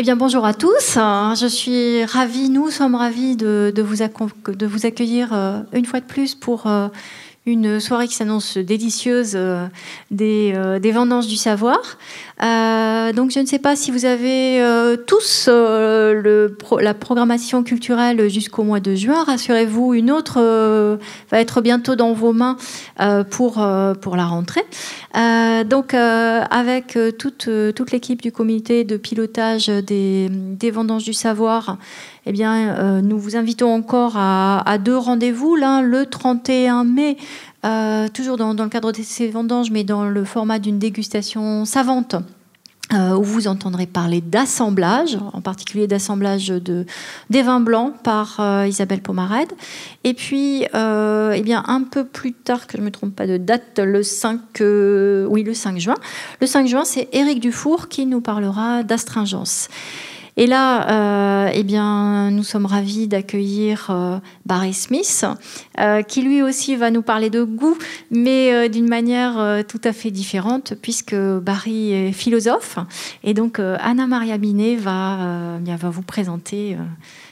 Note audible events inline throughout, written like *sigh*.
Eh bien, bonjour à tous. Je suis ravie, nous sommes ravis de, vous, de vous, accueillir euh, une fois de plus pour euh, une soirée qui s'annonce délicieuse euh, des, des, vendanges du savoir. donc, je ne sais pas si vous avez tous la programmation culturelle jusqu'au mois de juin. Rassurez-vous, une autre va être bientôt dans vos mains pour, la rentrée. Euh, donc, euh, avec euh, toute, l'équipe du comité de pilotage des, des vendanges du savoir, eh bien, nous vous invitons encore à, deux rendez-vous. L'un, le 31 mai, toujours dans, le cadre de ces vendanges, mais dans le format d'une dégustation savante euh, où vous entendrez parler d'assemblage, en particulier d'assemblage de, des vins blancs par euh, Isabelle Pomarède. Et puis, euh, eh bien, un peu plus tard, que je ne me trompe pas de date, le 5, oui, le 5 juin. Le 5 juin, c'est Éric Dufour qui nous parlera d'astringence. Et là, euh, eh bien, nous sommes ravis d'accueillir euh, Barry Smith, euh, qui lui aussi va nous parler de goût, mais d'une manière tout à fait différente, puisque Barry est philosophe. Et donc, Anna Maria Binet va, va vous présenter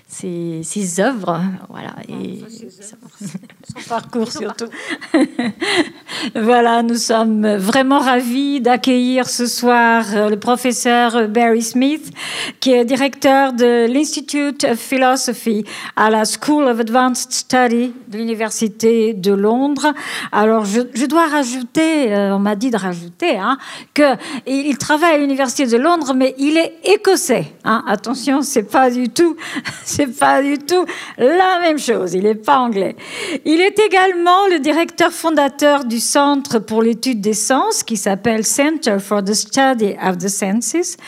ses, ses, œuvres. Voilà, et *laughs* son parcours surtout. *laughs* voilà, nous sommes vraiment ravis d'accueillir ce soir euh, le professeur Barry Smith, qui est directeur de l'Institute of Philosophy à la School of Advanced Study de l'Université de Londres. Alors, je, je dois rajouter, euh, on m'a dit de rajouter, hein, qu'il travaille à l'Université de Londres, mais il est écossais. Hein. Attention, c'est pas du tout *laughs* c'est pas du tout la même chose. Il n'est pas anglais. Il est également le directeur fondateur du Centre pour l'étude des sens, qui s'appelle Center for the Study of the Senses,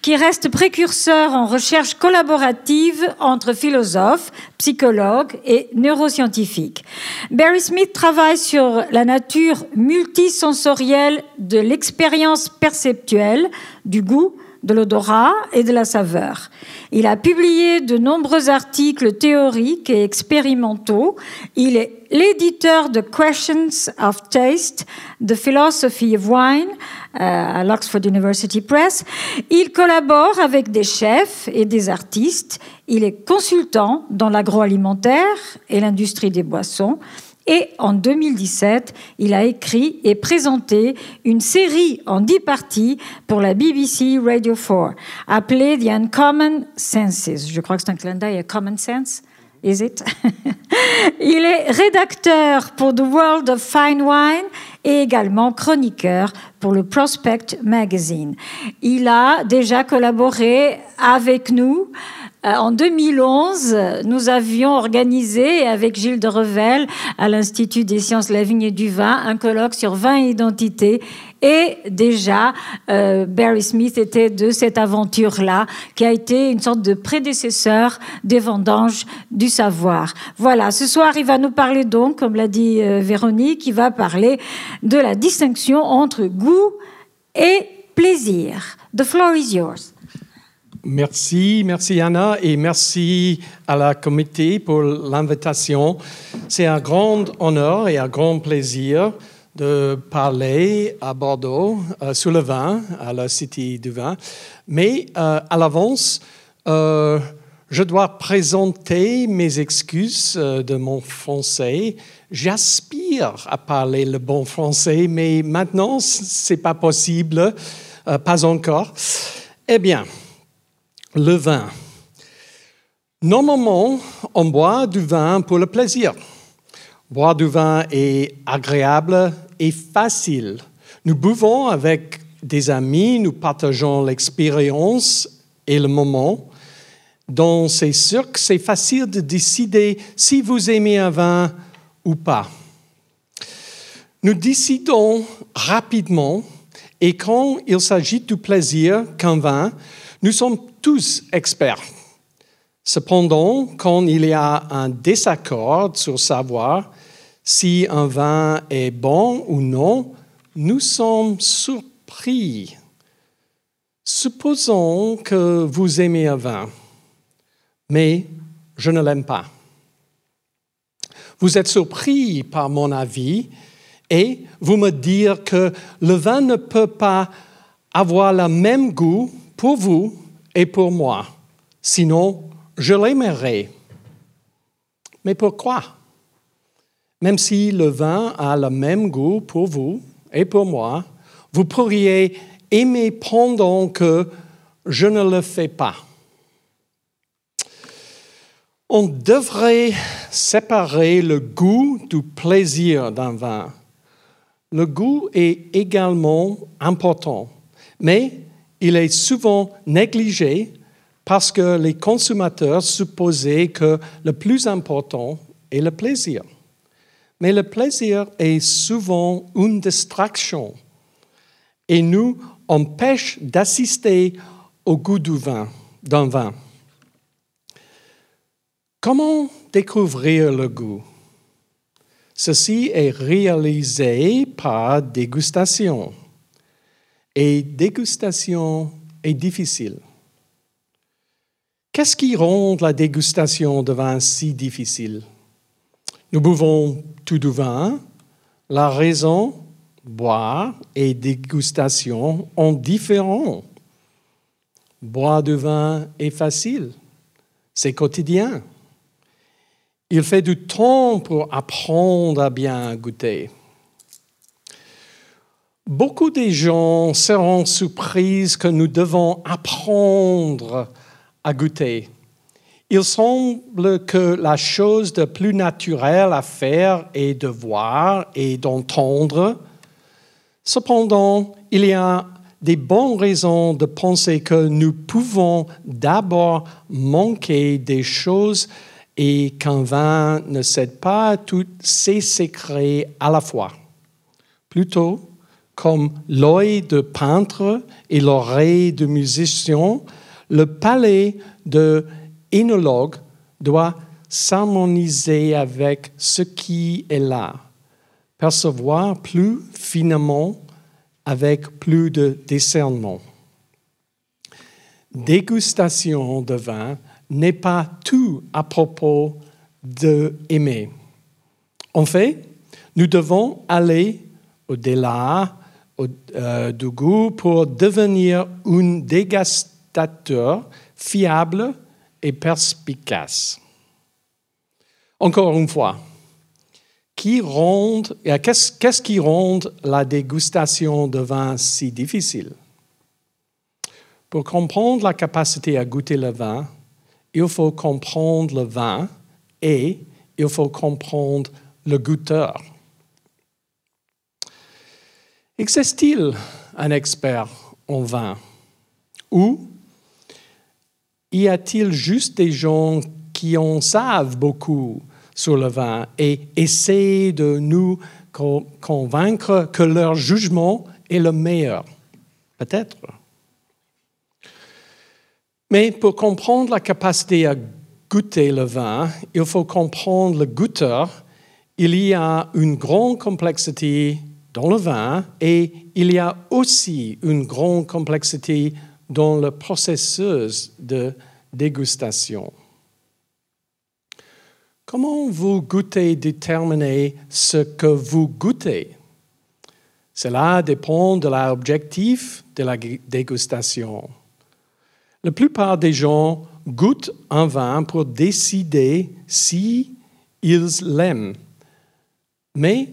qui reste précurseur en recherche collaborative entre philosophes, psychologues et neuroscientifiques. Barry Smith travaille sur la nature multisensorielle de l'expérience perceptuelle, du goût, de l'odorat et de la saveur. Il a publié de nombreux articles théoriques et expérimentaux. Il est l'éditeur de Questions of Taste, The Philosophy of Wine euh, à l'Oxford University Press. Il collabore avec des chefs et des artistes. Il est consultant dans l'agroalimentaire et l'industrie des boissons. Et en 2017, il a écrit et présenté une série en dix parties pour la BBC Radio 4, appelée The Uncommon Senses. Je crois que c'est un clin d'œil Common Sense. Is it? *laughs* il est rédacteur pour The World of Fine Wine et également chroniqueur pour le Prospect Magazine. Il a déjà collaboré avec nous en 2011, nous avions organisé avec Gilles de Revel à l'Institut des sciences de la vigne et du vin un colloque sur vin et identité. Et déjà, euh, Barry Smith était de cette aventure-là, qui a été une sorte de prédécesseur des vendanges du savoir. Voilà, ce soir, il va nous parler donc, comme l'a dit euh, Véronique, il va parler de la distinction entre goût et plaisir. The floor is yours. Merci, merci Anna et merci à la comité pour l'invitation. C'est un grand honneur et un grand plaisir de parler à Bordeaux euh, sur le vin, à la Cité du vin. Mais euh, à l'avance, euh, je dois présenter mes excuses de mon français. J'aspire à parler le bon français, mais maintenant, c'est pas possible, pas encore. Eh bien, le vin. Normalement, on boit du vin pour le plaisir. Boire du vin est agréable et facile. Nous buvons avec des amis, nous partageons l'expérience et le moment. Dans ces cercles, c'est facile de décider si vous aimez un vin ou pas. Nous décidons rapidement et quand il s'agit du plaisir qu'un vin, nous sommes tous experts. Cependant, quand il y a un désaccord sur savoir si un vin est bon ou non, nous sommes surpris. Supposons que vous aimez un vin, mais je ne l'aime pas. Vous êtes surpris par mon avis et vous me dites que le vin ne peut pas avoir le même goût pour vous est pour moi, sinon je l'aimerais. Mais pourquoi? Même si le vin a le même goût pour vous et pour moi, vous pourriez aimer pendant que je ne le fais pas. On devrait séparer le goût du plaisir d'un vin. Le goût est également important, mais il est souvent négligé parce que les consommateurs supposaient que le plus important est le plaisir. Mais le plaisir est souvent une distraction et nous empêche d'assister au goût du vin, d'un vin. Comment découvrir le goût? Ceci est réalisé par dégustation. Et dégustation est difficile. Qu'est-ce qui rend la dégustation de vin si difficile? Nous buvons tout du vin. La raison, boire et dégustation ont différents. Boire du vin est facile, c'est quotidien. Il fait du temps pour apprendre à bien goûter. Beaucoup de gens seront surpris que nous devons apprendre à goûter. Il semble que la chose de plus naturelle à faire est de voir et d'entendre. Cependant, il y a des bonnes raisons de penser que nous pouvons d'abord manquer des choses et qu'un vin ne cède pas tous ses secrets à la fois. Plutôt, comme l'œil de peintre et l'oreille de musicien, le palais de énologue doit s'harmoniser avec ce qui est là, percevoir plus finement avec plus de discernement. Dégustation de vin n'est pas tout à propos de aimer. En fait, nous devons aller au-delà euh, du goût pour devenir un dégustateur fiable et perspicace. Encore une fois, qu'est-ce qui rend la dégustation de vin si difficile? Pour comprendre la capacité à goûter le vin, il faut comprendre le vin et il faut comprendre le goûteur. Existe-t-il un expert en vin Ou y a-t-il juste des gens qui en savent beaucoup sur le vin et essaient de nous convaincre que leur jugement est le meilleur? Peut-être. Mais pour comprendre la capacité à goûter le vin, il faut comprendre le goûteur. Il y a une grande complexité dans le vin et il y a aussi une grande complexité dans le processus de dégustation. Comment vous goûtez déterminer ce que vous goûtez? Cela dépend de l'objectif de la dégustation. La plupart des gens goûtent un vin pour décider si ils l'aiment. Mais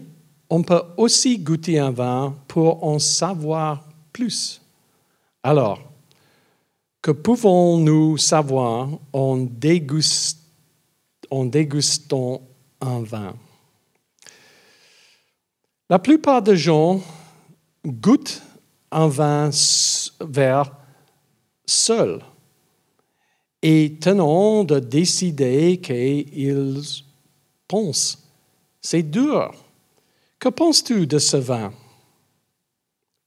on peut aussi goûter un vin pour en savoir plus. Alors, que pouvons-nous savoir en, dégustant un vin? La plupart des gens goûtent un vin vert seul et tenant de décider qu'ils pensent. C'est dur. Que penses-tu de ce vin?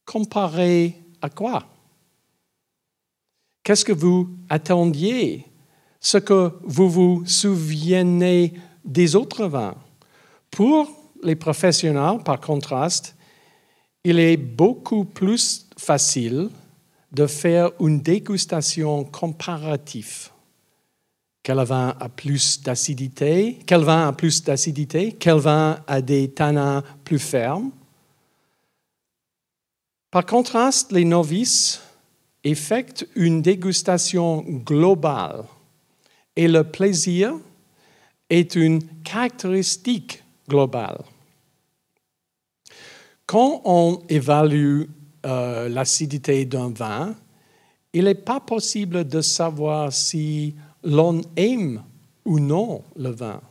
Comparé à quoi? Qu'est-ce que vous attendiez? Ce que vous vous souvenez des autres vins? Pour les professionnels, par contraste, il est beaucoup plus facile de faire une dégustation comparative. Quel vin a plus d'acidité. Quel vin a plus d'acidité. Quel vin a des tanins plus fermes. Par contraste, les novices, effectue une dégustation globale. Et le plaisir est une caractéristique globale. Quand on évalue euh, l'acidité d'un vin, il n'est pas possible de savoir si l'on aime ou non le vin.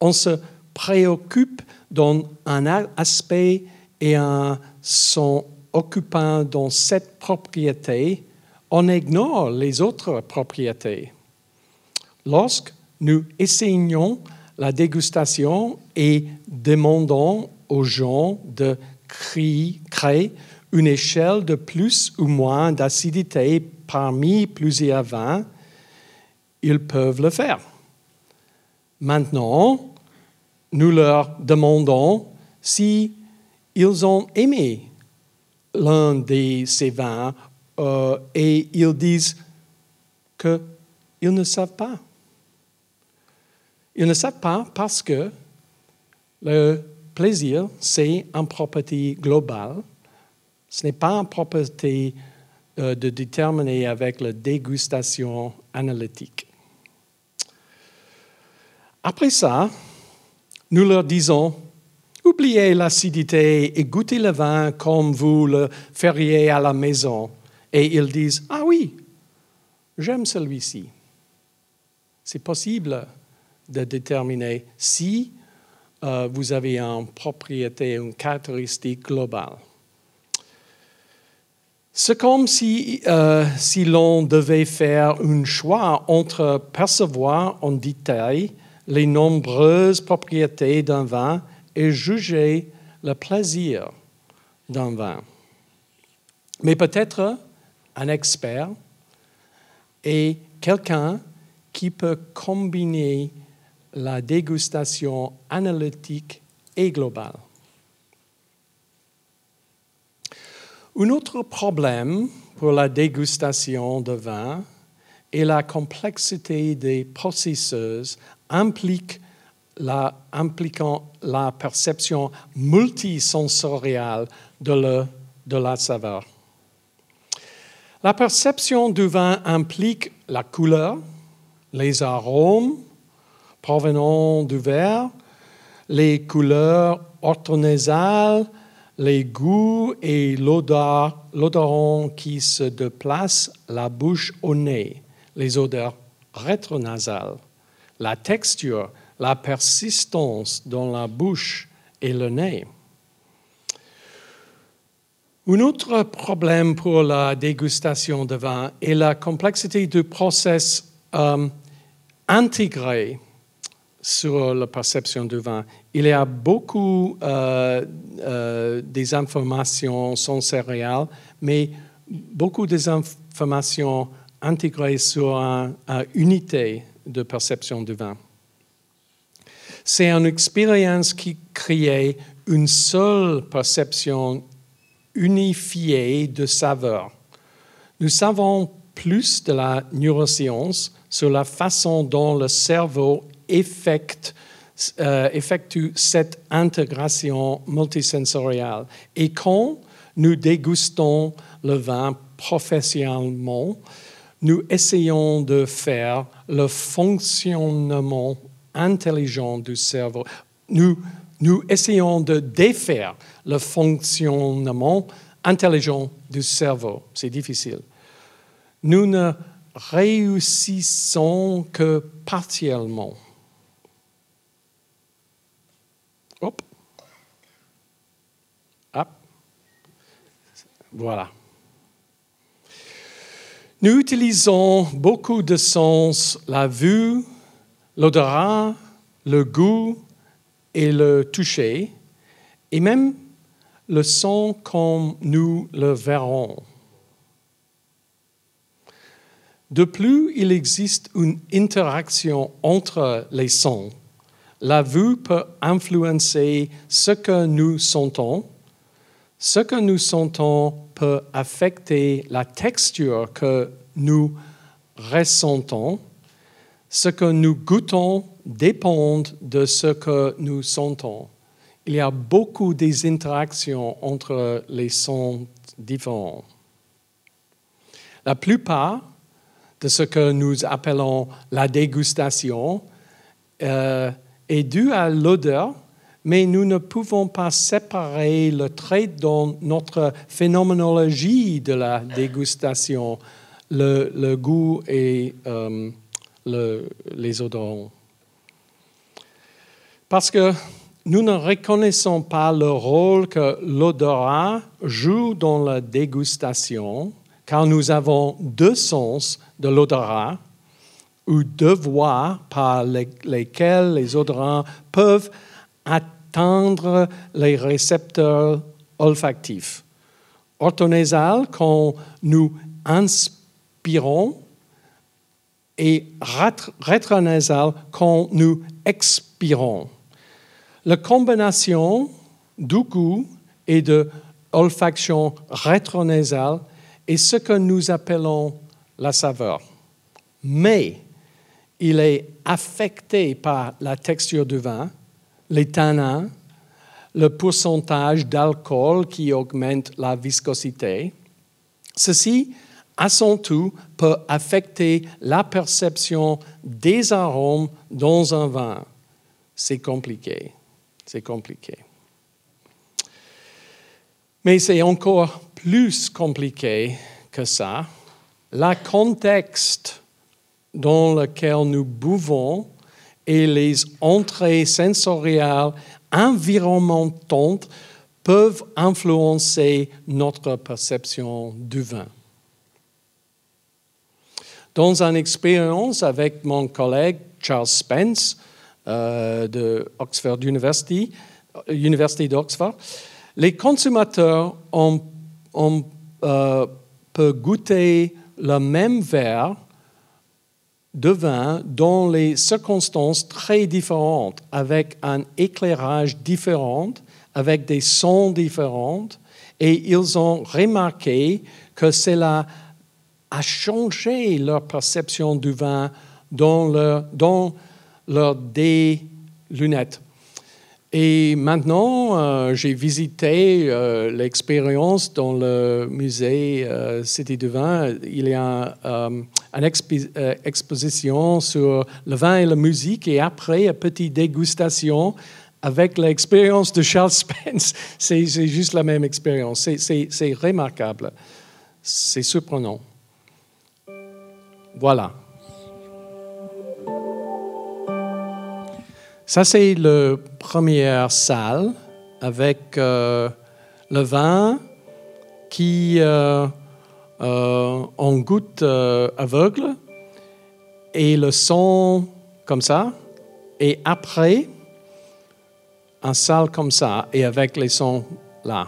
On se préoccupe d'un aspect et en son occupant dans cette propriété, on ignore les autres propriétés. Lorsque nous essayons la dégustation et demandons aux gens de créer une échelle de plus ou moins d'acidité parmi plusieurs vins, ils peuvent le faire. Maintenant, nous leur demandons si ils ont aimé l'un de ces vins euh, et ils disent qu'ils ne savent pas. Ils ne savent pas parce que le plaisir, c'est une propriété globale. Ce n'est pas une propriété euh, de déterminer avec la dégustation analytique. Après ça, nous leur disons, oubliez l'acidité et goûtez le vin comme vous le feriez à la maison. Et ils disent, ah oui, j'aime celui-ci. C'est possible de déterminer si euh, vous avez une propriété, une caractéristique globale. C'est comme si, euh, si l'on devait faire un choix entre percevoir en détail les nombreuses propriétés d'un vin et juger le plaisir d'un vin. Mais peut-être un expert et quelqu'un qui peut combiner la dégustation analytique et globale. Un autre problème pour la dégustation de vin est la complexité des processus implique la, impliquant la perception multisensorielle de, de la saveur. La perception du vin implique la couleur, les arômes provenant du verre, les couleurs orthonasales, les goûts et l'odorant qui se déplace la bouche au nez, les odeurs rétronasales, la texture, la persistance dans la bouche et le nez. Un autre problème pour la dégustation de vin est la complexité du processus euh, intégré sur la perception du vin. Il y a beaucoup euh, euh, des informations sensorielles, mais beaucoup des informations intégrées sur une unité de perception du vin. C'est une expérience qui crée une seule perception unifiée de saveur. Nous savons plus de la neuroscience sur la façon dont le cerveau effectue, euh, effectue cette intégration multisensorielle. Et quand nous dégustons le vin professionnellement, nous essayons de faire le fonctionnement intelligent du cerveau. Nous, nous essayons de défaire le fonctionnement intelligent du cerveau. C'est difficile. Nous ne réussissons que partiellement. Hop. Hop. Voilà. Nous utilisons beaucoup de sens, la vue, l'odorat, le goût et le toucher, et même le son comme nous le verrons. De plus, il existe une interaction entre les sons. La vue peut influencer ce que nous sentons. Ce que nous sentons peut affecter la texture que nous ressentons. Ce que nous goûtons dépend de ce que nous sentons. Il y a beaucoup des interactions entre les sons différents. La plupart de ce que nous appelons la dégustation euh, est due à l'odeur, mais nous ne pouvons pas séparer le trait dans notre phénoménologie de la dégustation, le, goût et euh, les odorants. Parce que nous ne reconnaissons pas le rôle que l'odorat joue dans la dégustation, car nous avons deux sens de l'odorat ou deux voies par lesquelles les odorants peuvent atteindre les récepteurs olfactifs. Orthonasal quand nous inspirons et rétronasal quand nous expirons. La combinaison du goût et de olfaction rétronasale est ce que nous appelons la saveur. Mais il est affecté par la texture du vin, les tanins, le pourcentage d'alcool qui augmente la viscosité. Ceci, à son tour, peut affecter la perception des arômes dans un vin. C'est compliqué. C'est compliqué. Mais c'est encore plus compliqué que ça. Le contexte dans lequel nous buvons et les entrées sensorielles environnementantes peuvent influencer notre perception du vin. Dans une expérience avec mon collègue Charles Spence, euh, de Oxford University, Université d'Oxford, les consommateurs ont, euh, peuvent goûter le même verre de vin dans les circonstances très différentes, avec un éclairage différent, avec des sons différents, et ils ont remarqué que cela a changé leur perception du vin dans leur, dans leurs des lunettes. Et maintenant, euh, j'ai visité euh, l'expérience dans le musée euh, Cité du Vin. Il y a une exposition sur le vin et la musique et après, une petite dégustation avec l'expérience de Charles Spence. *laughs* C'est juste la même expérience. C'est remarquable. C'est surprenant. Voilà. Ça, c'est la première salle avec euh, le vin qui euh, euh en goutte euh, aveugle et le son comme ça. Et après, un salle comme ça et avec les sons là.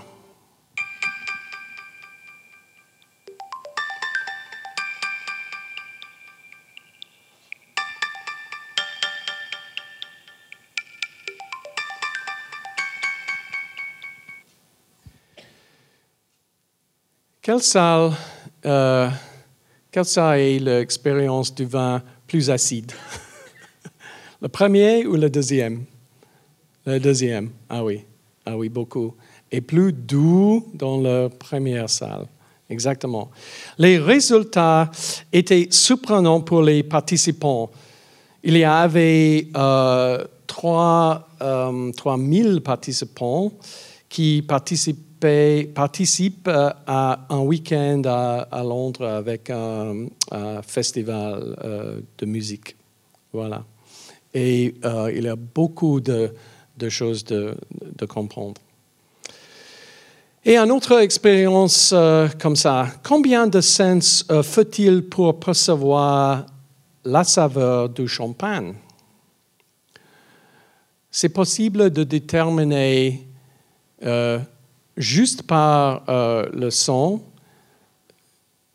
Quelle salle, euh, quelle salle est l'expérience du vin plus acide? *laughs* Le premier ou le deuxième? Le deuxième, ah oui, ah oui, beaucoup. Et plus doux dans la première salle. Exactement. Les résultats étaient surprenants pour les participants. Il y avait euh, 3, euh, 3000 participants qui participent participe euh, à un week-end à, Londres avec un, festival euh, de musique. Voilà. Et euh, il y a beaucoup de, choses de, comprendre. Et une autre expérience comme ça, combien de sens faut-il pour percevoir la saveur du champagne? C'est possible de déterminer juste par euh, le son,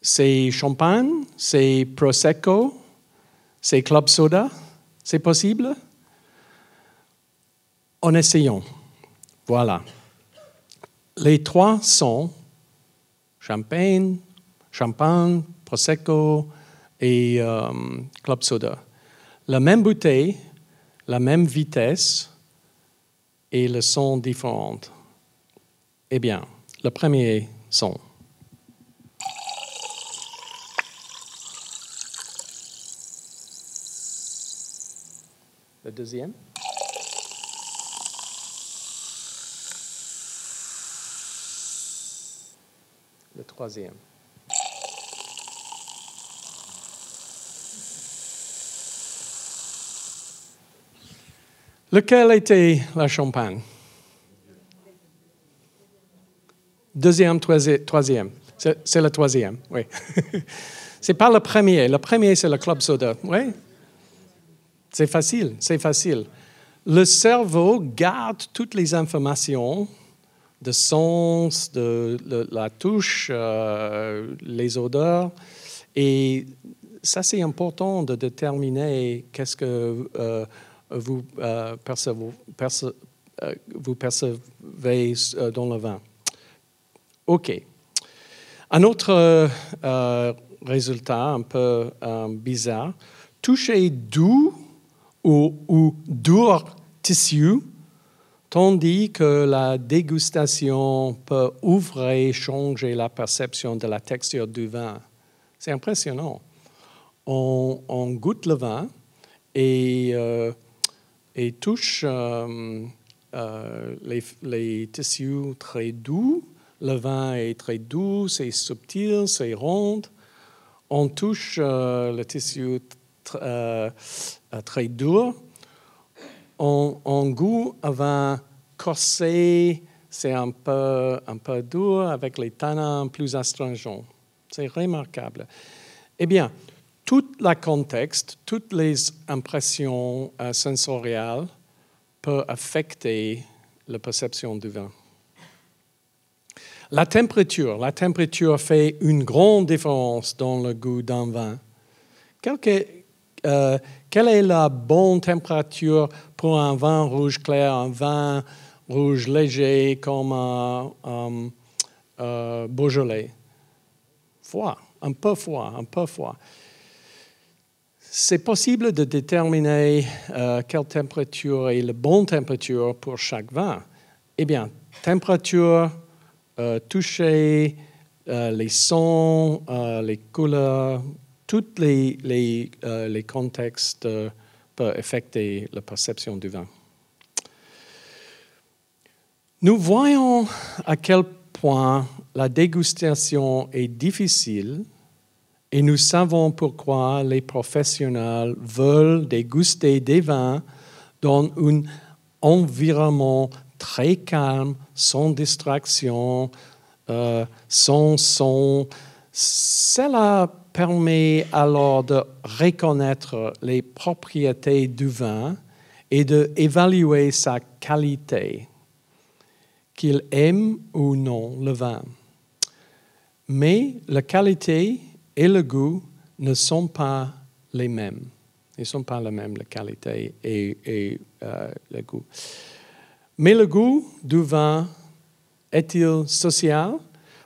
c'est champagne, c'est prosecco, c'est club soda, c'est possible? En essayant. Voilà. Les trois sont champagne, champagne, prosecco et euh, club soda. La même bouteille, la même vitesse et le son différent. Eh bien, le premier son. Le deuxième. Le troisième. Lequel était la champagne? Deuxième, troisième. C'est le troisième, oui. *laughs* c'est pas le premier. Le premier, c'est le club soda, oui. C'est facile, c'est facile. Le cerveau garde toutes les informations de sens, de, la touche, euh, les odeurs. Et ça, c'est important de déterminer qu'est-ce que euh, euh, vous percevez dans le vin. OK. Un autre résultat un peu bizarre, toucher doux ou, ou dur tissu tandis que la dégustation peut ouvrir et changer la perception de la texture du vin. C'est impressionnant. On, goûte le vin et, euh, touche euh, euh, les, tissus très doux. Le vin est très doux, c'est subtil, c'est rond. On touche le tissu très dur en, goût, un vin corsé, c'est un peu, un peu dur avec les tanins plus astringents. C'est remarquable. Eh bien, tout le contexte, toutes les impressions euh, sensorielles peuvent affecter la perception du vin. La température, la température fait une grande différence dans le goût d'un vin. Euh, quelle est la bonne température pour un vin rouge clair, un vin rouge léger comme un, euh, Beaujolais? Froid, un peu froid, un peu froid. C'est possible de déterminer euh, quelle température est la bonne température pour chaque vin. Eh bien, température, toucher, les sons, les couleurs, tous les, les, euh, contextes euh, peuvent affecter la perception du vin. Nous voyons à quel point la dégustation est difficile et nous savons pourquoi les professionnels veulent déguster des vins dans un environnement très calme, sans distraction, euh, sans son. Cela permet alors de reconnaître les propriétés du vin et d'évaluer sa qualité, qu'il aime ou non le vin. Mais la qualité et le goût ne sont pas les mêmes. Ils ne sont pas les mêmes, la qualité et, euh, le goût. Mais le goût du vin est-il social?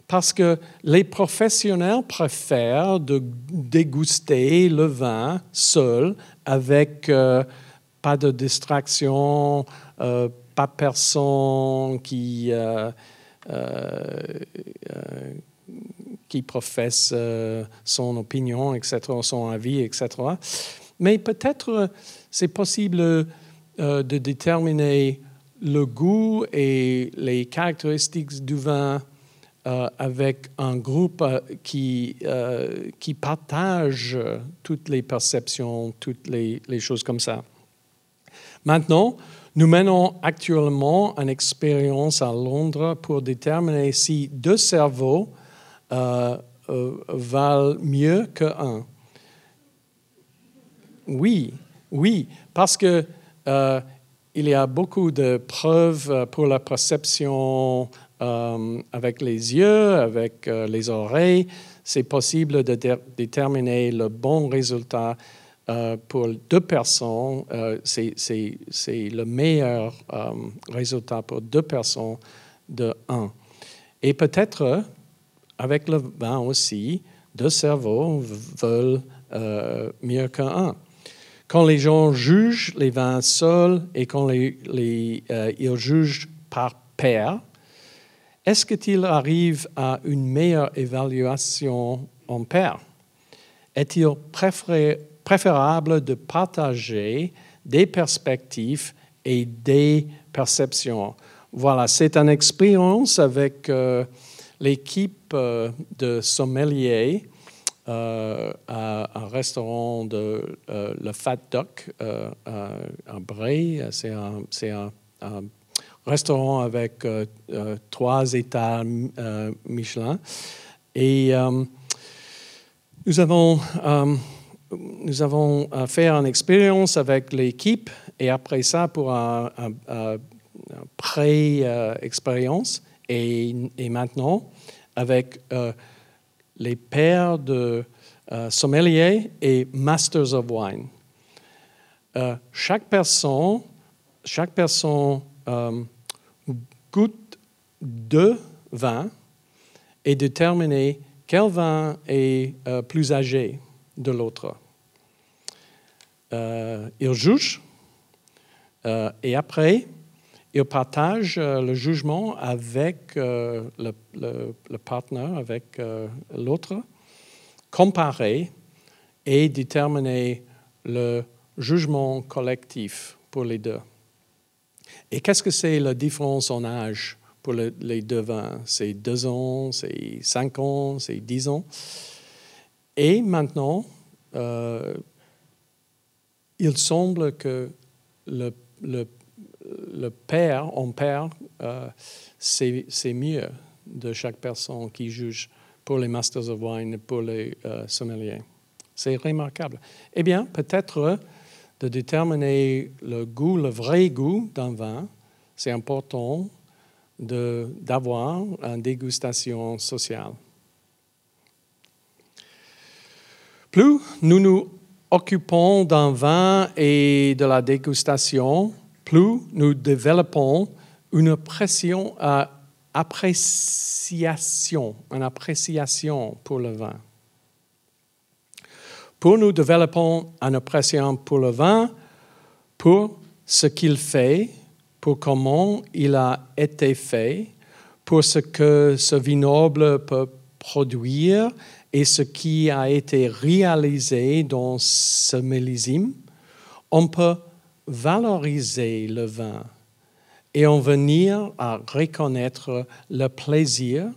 Parce que les professionnels préfèrent de déguster le vin seul, avec euh, pas de distraction, euh, pas personne qui, euh, qui professe son opinion, etc., son avis, etc. Mais peut-être c'est possible de déterminer le goût et les caractéristiques du vin euh, avec un groupe euh, qui, euh, qui partage toutes les perceptions, toutes les, les, choses comme ça. Maintenant, nous menons actuellement une expérience à Londres pour déterminer si deux cerveaux valent mieux qu'un. Oui, oui, parce que il y a beaucoup de preuves pour la perception euh, avec les yeux, avec euh, les oreilles, c'est possible de déterminer le bon résultat euh, pour deux personnes. c'est le meilleur résultat pour deux personnes de un. Et peut-être, avec le vin aussi, deux cerveaux veulent mieux qu'un. Quand les gens jugent les vins seuls et quand les, ils jugent par paire, est-ce qu'il arrive à une meilleure évaluation en pair? Est-il préférable de partager des perspectives et des perceptions? Voilà, c'est une expérience avec euh, l'équipe euh, de sommeliers euh, à un restaurant de le Fat Duck à Bray. C'est un, un, restaurant avec trois états Michelin. Et nous avons nous avons fait une expérience avec l'équipe et après ça, pour un, pré-expérience et, maintenant avec euh, les pairs de euh, sommeliers et masters of wine. Euh, chaque personne, chaque personne goûte deux vins et détermine quel vin est plus âgé de l'autre. Euh, il juge euh, et après, il partage euh, le jugement avec le, le, partenaire, avec l'autre, comparer et déterminer le jugement collectif pour les deux. Et qu'est-ce que c'est la différence en âge pour les deux vins C'est deux ans, c'est cinq ans, c'est dix ans? Et maintenant, euh, il semble que le, le père, en père, euh, c'est mieux de chaque personne qui juge pour les Masters of Wine, pour les euh, sommeliers. C'est remarquable. Eh bien, peut-être de déterminer le goût, le vrai goût d'un vin, c'est important d'avoir une dégustation sociale. Plus nous nous occupons d'un vin et de la dégustation, plus nous développons une appréciation, une pour le vin. Pour nous développons une appréciation pour le vin, pour ce qu'il fait, pour comment il a été fait, pour ce que ce vignoble peut produire et ce qui a été réalisé dans ce millésime, on peut valoriser le vin et en venir à reconnaître le plaisir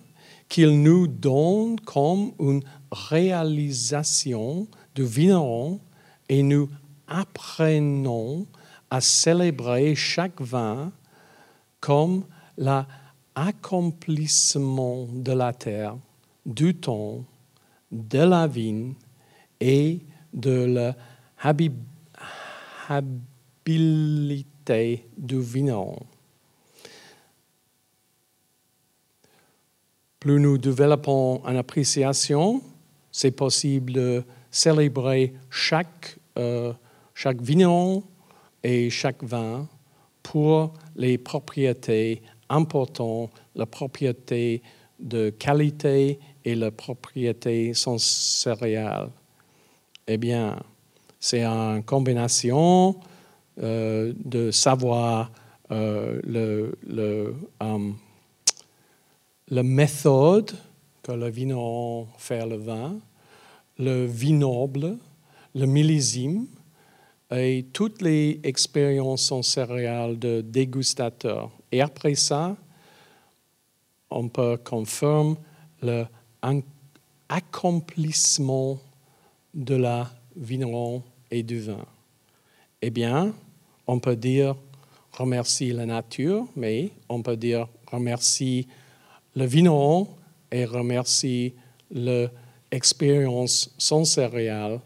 qu'il nous donne comme une réalisation du vigneron et nous apprenons à célébrer chaque vin comme l'accomplissement de la terre, du temps de la vigne et de du. Plus nous développons une appréciation, c'est possible de célébrer chaque, euh, chaque et chaque vin pour les propriétés importantes, la propriété de qualité et la propriété sensorielle. Eh bien, c'est une combinaison euh, de savoir euh, le, le, um, la méthode que le vigneron fait le vin, le vignoble, le millésime et toutes les expériences sensorielles de dégustateur. Et après ça, on peut confirmer le un accomplissement de la vigneron et du vin. Eh bien, on peut dire remercie la nature, mais on peut dire remercie le vigneron et remercie l'expérience sensorielle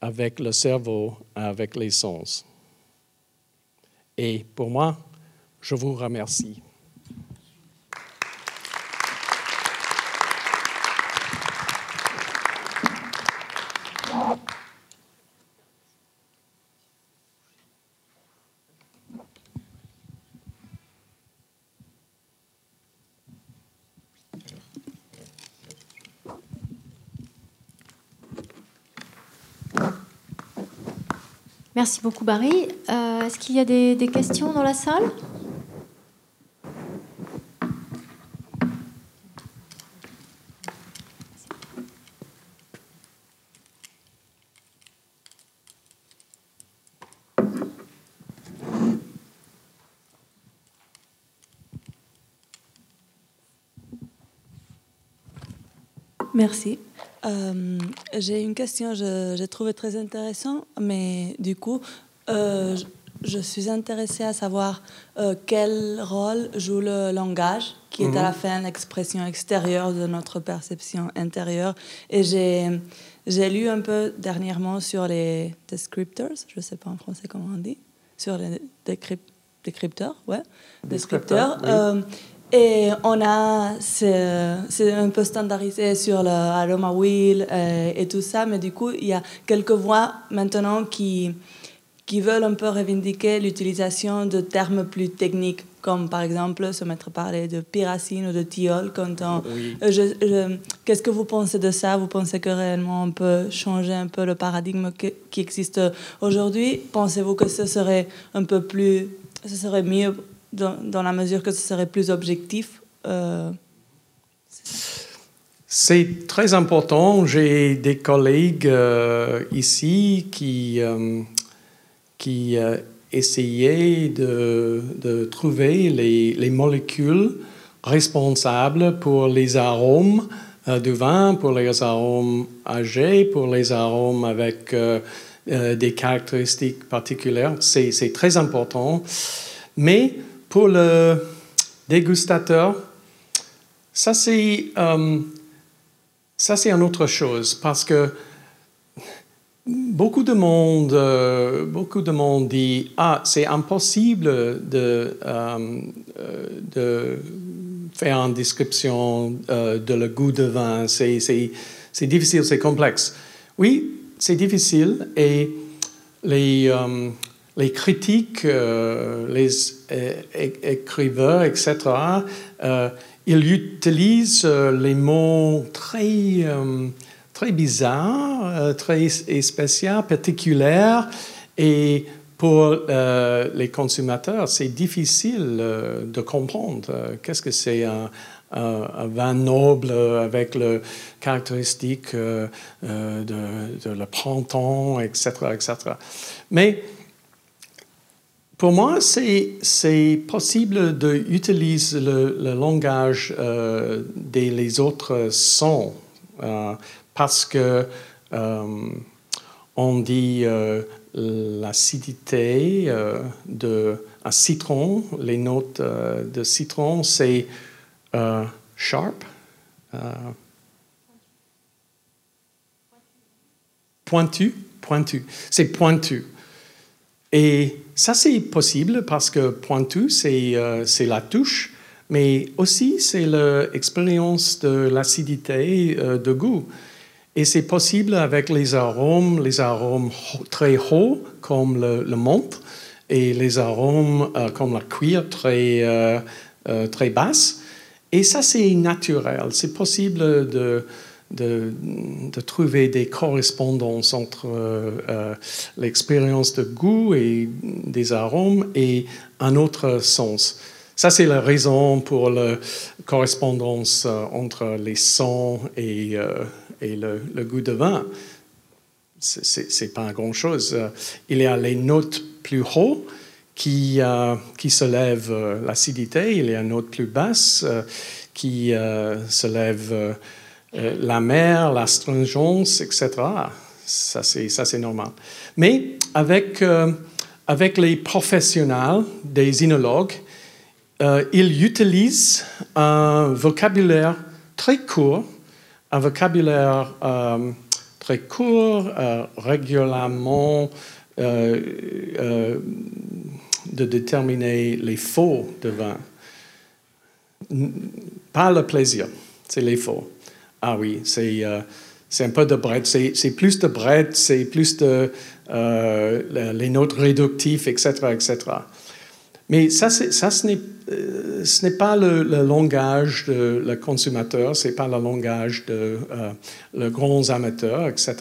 avec le cerveau, avec les sens. Et pour moi, je vous remercie. Merci beaucoup, Barry. Euh, est-ce qu'il y a des, questions dans la salle? Merci. Euh, j'ai une question, je, j'ai trouvé très intéressant, mais du coup, euh, je suis intéressée à savoir euh, quel rôle joue le langage, qui est à la mhm. fin l'expression extérieure de notre perception intérieure. Et j'ai, j'ai lu un peu dernièrement sur les descriptors, je ne sais pas en français comment on dit, sur les décrypteurs, ouais, descripteurs. Et on a, c'est un peu standardisé sur le aroma wheel euh, et, tout ça, mais du coup, il y a quelques voix maintenant qui, qui veulent un peu revendiquer l'utilisation de termes plus techniques, comme par exemple se mettre à parler de pyracine ou de thiol. Quand euh, Qu'est-ce que vous pensez de ça? Vous pensez que réellement on peut changer un peu le paradigme qui existe aujourd'hui? Pensez-vous que ce serait un peu plus, ce serait mieux dans, la mesure que ce serait plus objectif euh, C'est très important. J'ai des collègues euh, ici qui, euh, qui essayaient de, de trouver les, les, molécules responsables pour les arômes du vin, pour les arômes âgés, pour les arômes avec des caractéristiques particulières. C'est très important. Mais pour le dégustateur, ça c'est euh, une autre chose parce que beaucoup de monde euh, beaucoup de monde dit ah c'est impossible de euh, de faire une description de le goût de vin. C'est difficile c'est complexe oui c'est difficile et les les critiques, euh, les écrivains, etc., euh, ils utilisent euh, les mots très, très bizarres, très spéciaux, particuliers, et pour les consommateurs, c'est difficile de comprendre qu'est-ce que c'est un, vin noble avec le caractéristique de, de, le printemps, etc., etc. Mais pour moi, c'est possible d'utiliser le, le, langage euh, des autres sons euh, parce que euh, on dit l'acidité d'un citron, les notes de citron, c'est sharp, pointu, pointu, c'est pointu. Et ça, c'est possible parce que pointu, c'est euh, la touche, mais aussi c'est l'expérience de l'acidité euh, de goût. Et c'est possible avec les arômes, les arômes très hauts comme le, le menthe et les arômes euh, comme la cuir très, très basse. Et ça, c'est naturel. C'est possible de de, trouver des correspondances entre euh, euh, l'expérience de goût et des arômes et un autre sens. Ça, c'est la raison pour la correspondance euh, entre les sons et, et le, goût de vin. Ce n'est pas grand-chose. Il y a les notes plus hautes qui, qui se lèvent l'acidité, il y a une note plus basse qui se lève euh, la mer, l'astringence, etc. Ça, c'est normal. Mais avec, euh, avec les professionnels des inologues, euh, ils utilisent un vocabulaire très court, un vocabulaire très court, régulièrement de déterminer les faux de vin. Pas le plaisir, c'est les faux. Ah oui, c'est euh, c'est un peu de bread. C'est plus de bread, c'est plus de euh, les notes réductives, etc., etc. Mais ça, ça ce n'est euh, ce n'est pas le, langage de le consommateur, c'est pas le langage de le grands amateurs, etc.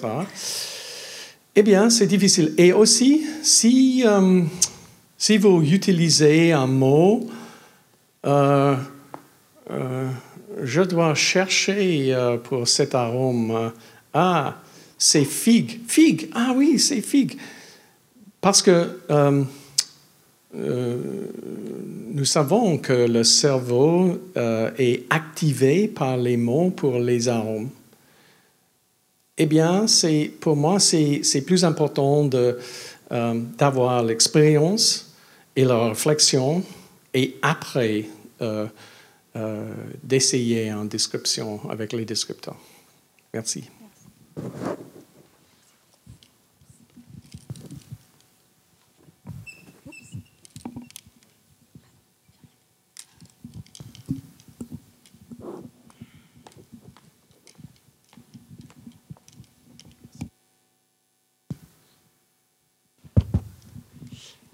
Eh bien, c'est difficile. Et aussi, si si vous utilisez un mot je dois chercher euh, pour cet arôme. Ah, c'est figue. Figue, ah oui, c'est figue. Parce que euh, euh, nous savons que le cerveau est activé par les mots pour les arômes. eh bien, pour moi, c'est plus important d'avoir l'expérience et la réflexion et après d'essayer en description avec les descripteurs. Merci.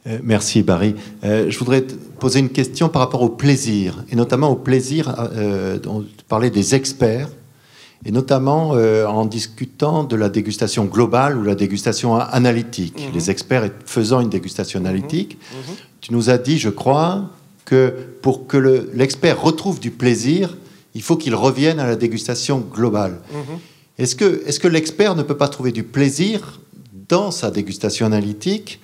Euh, merci Barry. Euh, je voudrais poser une question par rapport au plaisir, et notamment au plaisir euh, dont tu parlais des experts, et notamment en discutant de la dégustation globale ou la dégustation analytique. Mhm. Les experts faisant une dégustation mhm. analytique, mhm. tu nous as dit, je crois, que pour que l'expert retrouve du plaisir, il faut qu'il revienne à la dégustation globale. Est-ce que, est -ce que l'expert ne peut pas trouver du plaisir dans sa dégustation analytique?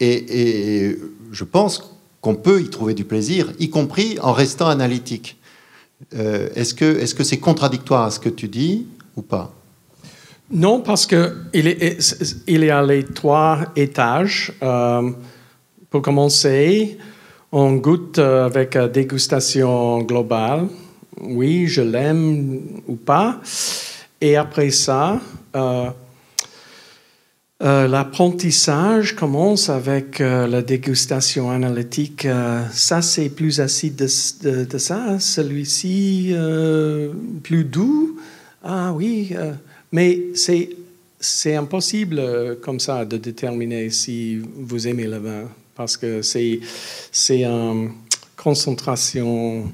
Et, je pense qu'on peut y trouver du plaisir, y compris en restant analytique. Euh, est-ce que c'est -ce c'est contradictoire à ce que tu dis ou pas? Non, parce qu'il il y a les trois étages. Euh, pour commencer, on goûte avec dégustation globale. Oui, je l'aime ou pas. Et après ça, euh, euh, l'apprentissage commence avec euh, la dégustation analytique. Euh, ça, c'est plus acide de, ça. Celui-ci, plus doux. Ah oui, mais c'est, c'est impossible comme ça de déterminer si vous aimez le vin parce que c'est, c'est une concentration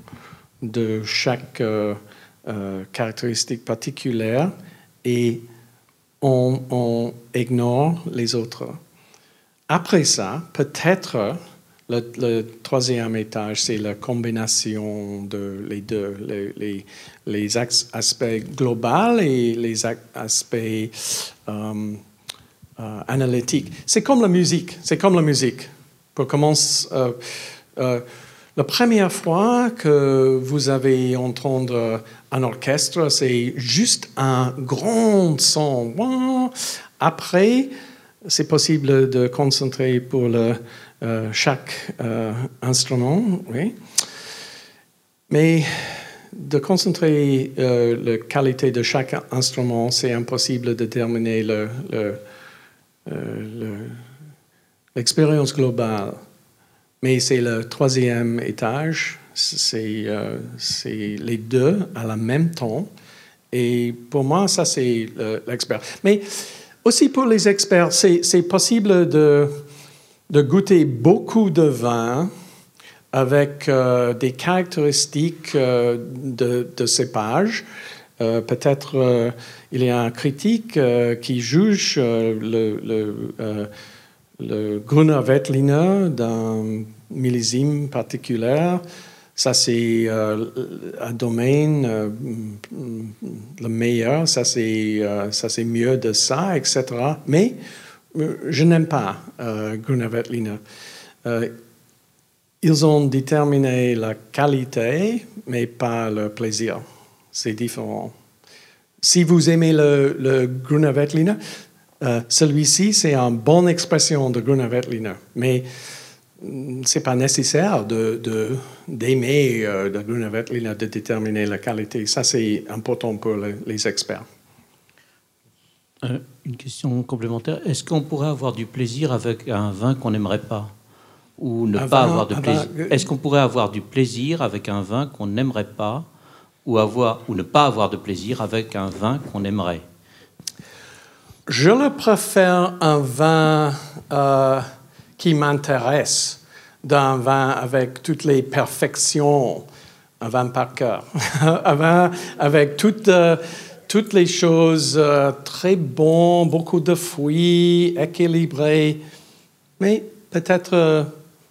de chaque caractéristique particulière et on, ignore les autres. Après ça, peut-être le, troisième étage, c'est la combinaison de les deux, les, les, aspects globaux et les aspects euh, euh, analytiques. C'est comme la musique, c'est comme la musique. Pour commencer, euh, la première fois que vous avez entendre un orchestre, c'est juste un grand son. Après, c'est possible de concentrer pour euh, chaque euh, instrument, oui. Mais de concentrer euh, la qualité de chaque instrument, c'est impossible de déterminer l'expérience globale. Mais c'est le troisième étage, euh, c'est les deux à la même temps. Et pour moi, ça, c'est l'expert. Mais aussi pour les experts, c'est possible de, goûter beaucoup de vin avec euh, des caractéristiques euh, de, de, cépage. Peut-être il y a un critique qui juge le le Gruner Veltliner d'un millésime particulier. Ça, c'est euh, un domaine euh, le meilleur, ça, c'est euh, ça c'est mieux de ça, etc. Mais je n'aime pas Gruner Veltliner. ils ont déterminé la qualité, mais pas le plaisir. C'est différent. Si vous aimez le, le Gruner Veltliner, euh, celui-ci, c'est une bonne expression de Gunnar Veltliner, mais mm, ce n'est pas nécessaire d'aimer de, euh, de Gunnar Veltliner, de déterminer la qualité. Ça, c'est important pour les, experts. Euh, une question complémentaire. Est-ce qu'on pourrait avoir du plaisir avec un vin qu'on n'aimerait pas Ou ne pas avoir de plaisir? Est-ce qu'on pourrait avoir du plaisir avec un vin qu'on n'aimerait pas ou, avoir, ou ne pas avoir de plaisir avec un vin qu'on aimerait? Je le préfère un vin euh, qui m'intéresse d'un vin avec toutes les perfections, un vin par cœur, *laughs* un vin avec toutes, euh, toutes les choses euh, très bon, beaucoup de fruits, équilibré. Mais peut-être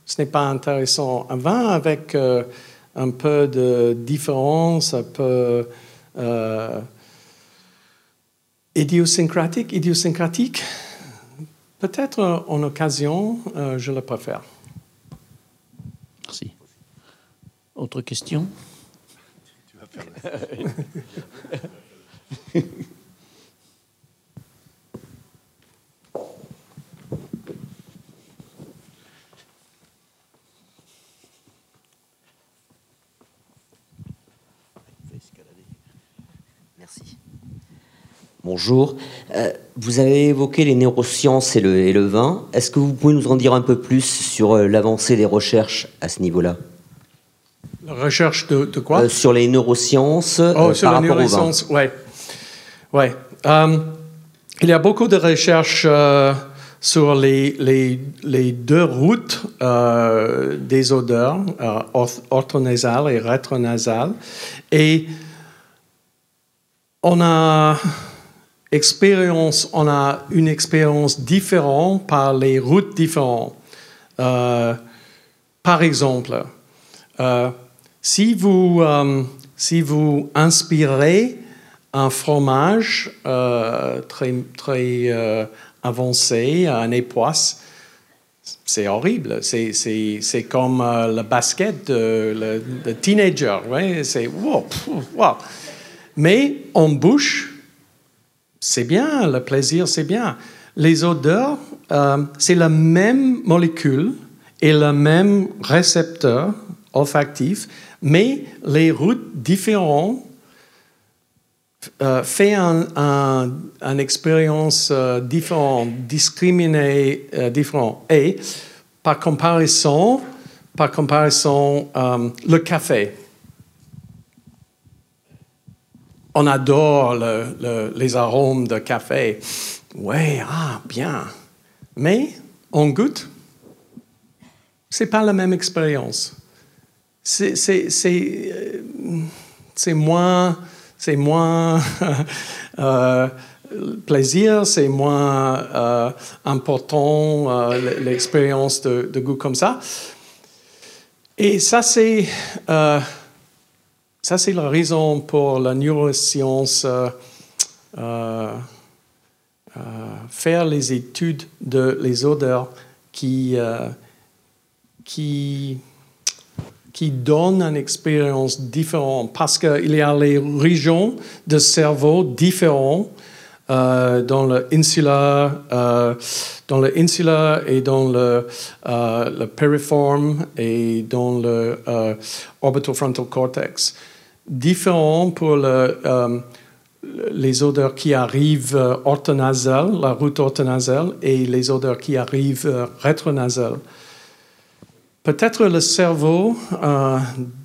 ce n'est pas intéressant. Un vin avec un peu de différence, un peu idiosyncratique, idiosyncratique, peut-être en occasion, euh, je le préfère. Merci. Autre question? Merci. *laughs* Bonjour. Euh, vous avez évoqué les neurosciences et le, et le vin. Est-ce que vous pouvez nous en dire un peu plus sur euh, l'avancée des recherches à ce niveau-là? La recherche de, quoi? Euh, Sur les neurosciences. Oh, sur les neurosciences, oui. Ouais. il y a beaucoup de recherches sur les, les, les, deux routes des odeurs, orthonasales et rétronasales. Et on a expérience, on a une expérience différente par les routes différentes. Euh, par exemple, euh, si, vous, euh, si vous inspirez un fromage très, très avancé, un époisse, c'est horrible. C'est comme le basket de teenager. C'est wow, wow. Mais en bouche, c'est bien, le plaisir, c'est bien. Les odeurs, euh, c'est la même molécule et le même récepteur olfactif, mais les routes différentes euh, fait une expérience euh, différente, discriminée euh, différente. Et par comparaison, par comparaison, le café on adore les arômes de café. Oui, ah, bien. Mais on goûte, c'est pas la même expérience. C'est moins, c'est moins *laughs* euh, plaisir, c'est moins euh, important euh, l'expérience de, de, goût comme ça. Et ça, c'est ça, c'est la raison pour la neuroscience euh, euh, euh, faire les études de les odeurs qui, qui, qui donnent une expérience différente. Parce qu'il y a les régions de cerveau différentes dans le insula, dans le insula et dans le, le périforme et dans le frontal cortex différent pour euh, les odeurs qui arrivent euh, orthonasales, la route orthonasale, et les odeurs qui arrivent euh, rétronasales. Peut-être le cerveau a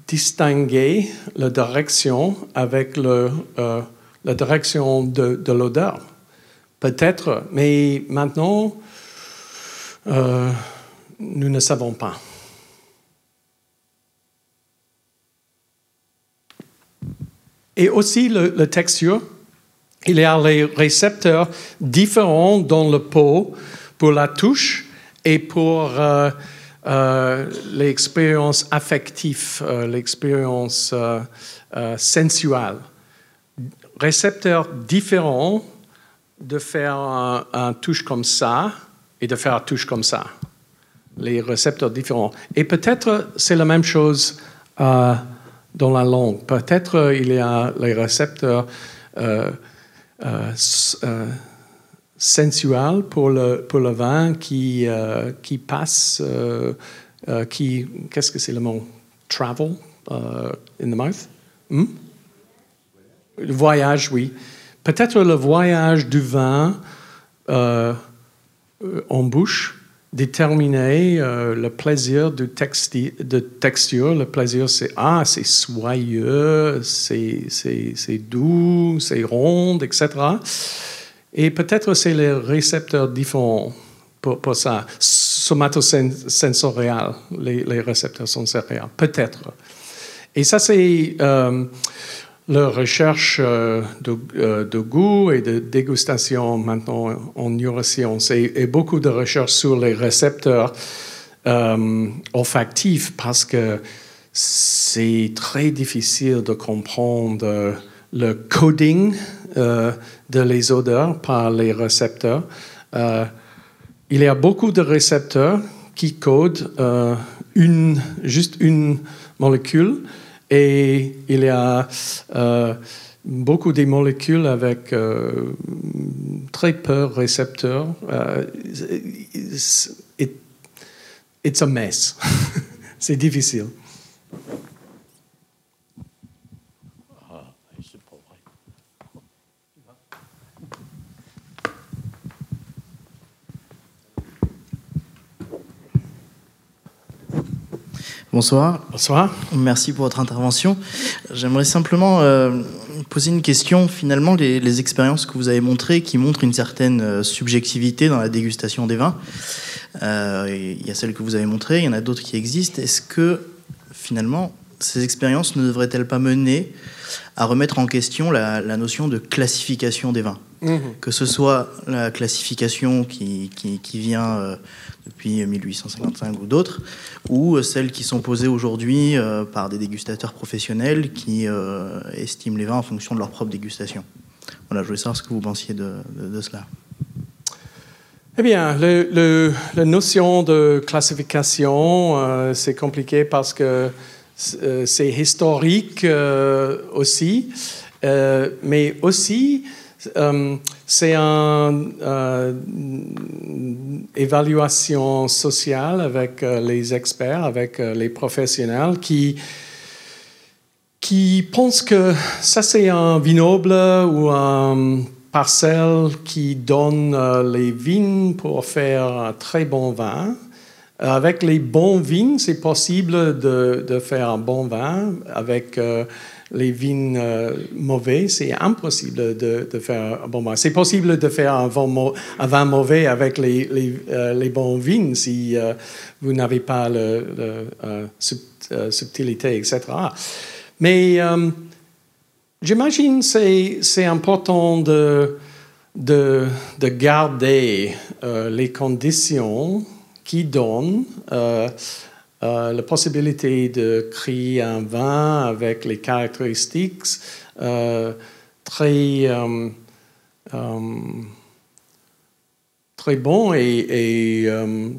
distingué la direction avec la direction de l'odeur. Peut-être, mais maintenant, nous ne savons pas. Et aussi le, texture. Il y a les récepteurs différents dans le pot pour la touche et pour euh, euh, l'expérience affective, euh, l'expérience sensuelle. Récepteurs différents de faire un, touche comme ça et de faire un touche comme ça. Les récepteurs différents. Et peut-être c'est la même chose dans la langue. Peut-être euh, il y a les récepteurs euh, euh, euh sensuels pour le, pour le vin qui, qui passe, qui, qu'est-ce que c'est le mot? Travel in the mouth? Hmm? Le voyage, oui. Peut-être le voyage du vin en bouche déterminer euh, le plaisir de, texture. Le plaisir, c'est ah, c'est soyeux, c'est doux, c'est rond, etc. Et peut-être c'est les récepteurs différents pour, pour ça. Somatosensorial, les, les récepteurs sensoriels, peut-être. Et ça, c'est. Euh, la recherche euh, euh, de, goût et de dégustation maintenant en neurosciences et, beaucoup de recherches sur les récepteurs euh, olfactifs parce que c'est très difficile de comprendre le coding de les odeurs par les récepteurs. il y a beaucoup de récepteurs qui codent une, juste une molécule et il y a euh, beaucoup de molécules avec euh, très peu de récepteurs. Euh, it's a mess. *laughs* C'est difficile. Bonsoir. Bonsoir. Merci pour votre intervention. J'aimerais simplement euh, poser une question. Finalement, les, expériences que vous avez montrées, qui montrent une certaine euh, subjectivité dans la dégustation des vins, euh, il y a celles que vous avez montrées, il y en a d'autres qui existent. Est-ce que finalement, ces expériences ne devraient-elles pas mener à remettre en question la, notion de classification des vins? Mmh. Que ce soit la classification qui, qui, vient depuis 1855 ou d'autres, ou celles qui sont posées aujourd'hui euh, par des dégustateurs professionnels qui euh, estiment les vins en fonction de leur propre dégustation. Voilà, je voulais savoir ce que vous pensiez de, cela. Eh bien, la notion de classification, euh, c'est compliqué parce que c'est historique aussi, mais aussi c'est une euh, évaluation sociale avec euh, les experts, avec euh, les professionnels qui, qui pensent que ça c'est un vignoble ou un parcelle qui donne les vignes pour faire un très bon vin. Avec les bons vignes, c'est possible de, de, faire un bon vin. Avec les vignes euh, mauvais, c'est impossible de, faire un bon vin. C'est possible de faire un vin, mauvais avec euh, les bons vignes si euh, vous n'avez pas la subtilité, etc. Mais j'imagine que c'est important de garder les conditions qui donnent euh, la possibilité de créer un vin avec les caractéristiques euh, très, euh, très bons et,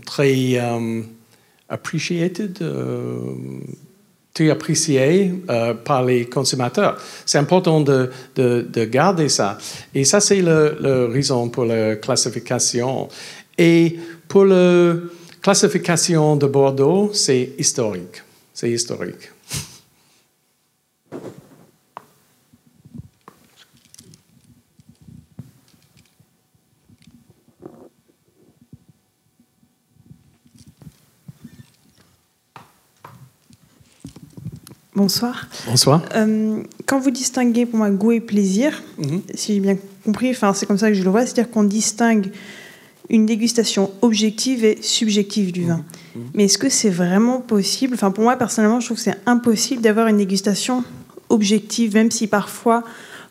très appreciated, très apprécié par les consommateurs. C'est important de, de, garder ça. Et ça, c'est la raison pour la classification. Et pour le classification de Bordeaux, c'est historique. C'est historique. Bonsoir. Bonsoir. Euh, quand vous distinguez pour moi goût et plaisir, mhm. si j'ai bien compris, enfin c'est comme ça que je le vois, c'est-à-dire qu'on distingue une dégustation objective et subjective du vin. Mmh. Mmh. Mais est-ce que c'est vraiment possible? Enfin, pour moi, personnellement, je trouve que c'est impossible d'avoir une dégustation objective, même si parfois,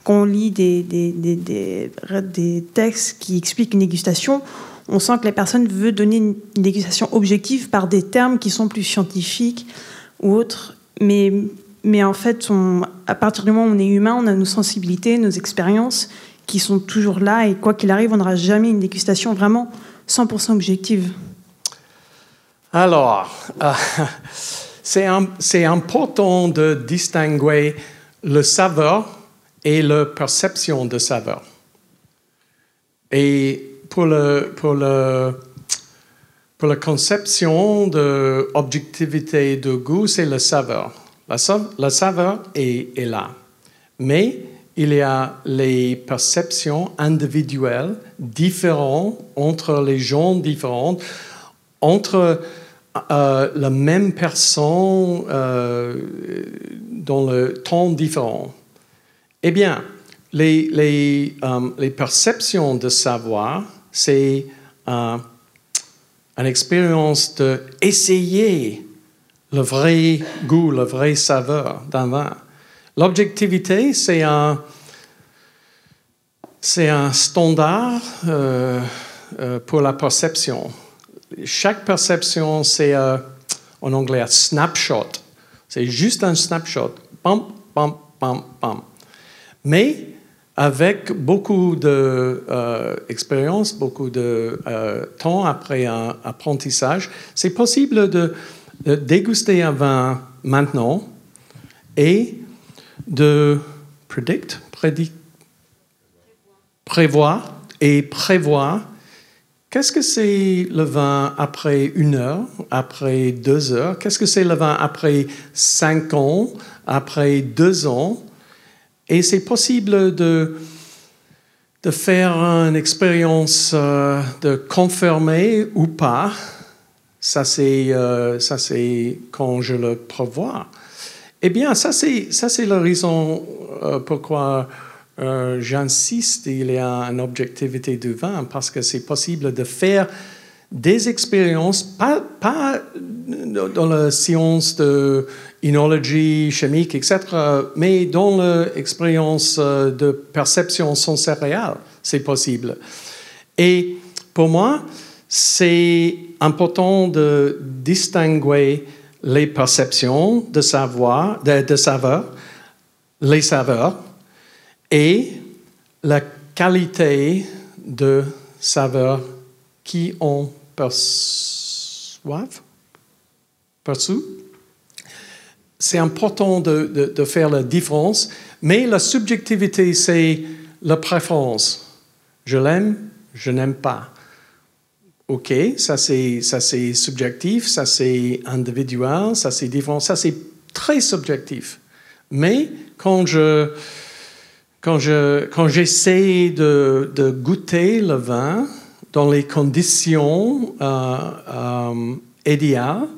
quand on lit des, des, des, des, textes qui expliquent une dégustation, on sent que la personne veut donner une dégustation objective par des termes qui sont plus scientifiques ou autres. Mais, mais en fait, on, à partir du moment où on est humain, on a nos sensibilités, nos expériences qui sont toujours là et quoi qu'il arrive, on n'aura jamais une dégustation vraiment 100% objective. Alors, euh, *laughs* c'est important de distinguer le saveur et la perception de saveur. Et pour, le, pour, le, pour la conception de objectivité de goût, c'est le saveur. La, saveur est, est là. Mais il y a les perceptions individuelles différentes entre les gens différents, entre euh, la même personne euh, dans le temps différent. Eh bien, les, les, euh, perceptions de savoir, c'est une expérience d'essayer le vrai goût, le vrai saveur d'un vin. L'objectivité, c'est un, c'est un standard euh, euh, pour la perception. Chaque perception, c'est euh, en anglais un snapshot. C'est juste un snapshot. Pam, pam, pam, pam. Mais avec beaucoup d'expérience, beaucoup de temps après un apprentissage, c'est possible de, de déguster un vin maintenant et de predict, prévoir et prévoir qu'est-ce que c'est le vin après une heure, après deux heures, qu'est-ce que c'est le vin après cinq ans, après deux ans? Et c'est possible de, de faire une expérience euh, de confirmer ou pas Ça, c'est c'est quand je le prévois. Eh bien, ça, c'est, ça, c'est la raison pourquoi j'insiste, il y a une objectivité du vin, parce que c'est possible de faire des expériences, pas, pas dans la science de inologie chimique, etc., mais dans l'expérience de perception sensorielle, c'est possible. Et pour moi, c'est important de distinguer les perceptions de savoir, les saveurs, et la qualité de saveur qui ont perçoivent, perçu. C'est important de, faire la différence, mais la subjectivité, c'est la préférence. Je l'aime, je n'aime pas. OK, ça c'est, ça c'est subjectif, ça c'est individuel, ça c'est différent, ça c'est très subjectif. Mais quand je, quand je, quand j'essaie de, de goûter le vin, dans les conditions euh, euh, idéales,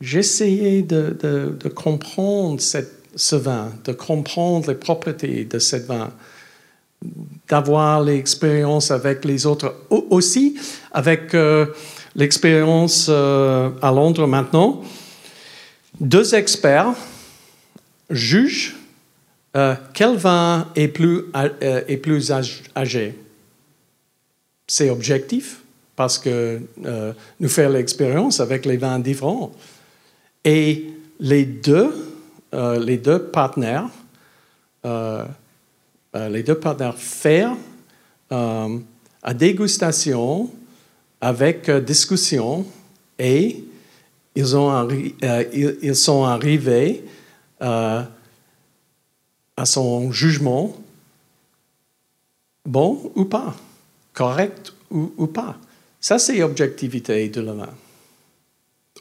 j'essayais de, de, comprendre ce vin, de comprendre les propriétés de ce vin, d'avoir l'expérience avec les autres. Aussi, avec euh, l'expérience à Londres maintenant, deux experts jugent quel vin est plus, est plus âgé c'est objectif parce que euh, nous faisons l'expérience avec les vins différents. Et les deux, euh, les deux partenaires, euh, les deux partenaires font à dégustation avec discussion et ils, ont ils sont arrivés à son jugement, bon ou pas correct ou, pas. Ça, c'est objectivité de la vin.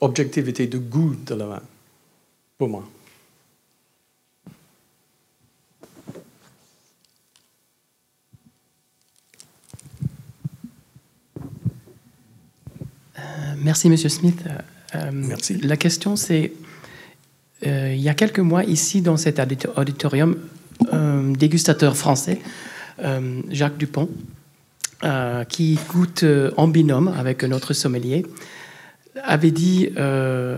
Objectivité de goût de la vin, pour moi. Merci, Monsieur Smith. Euh, merci. La question, c'est euh, il y a quelques mois, ici, dans cet auditorium, un dégustateur français, Jacques Dupont, euh, qui goûte euh, en binôme avec un autre sommelier, avait dit euh,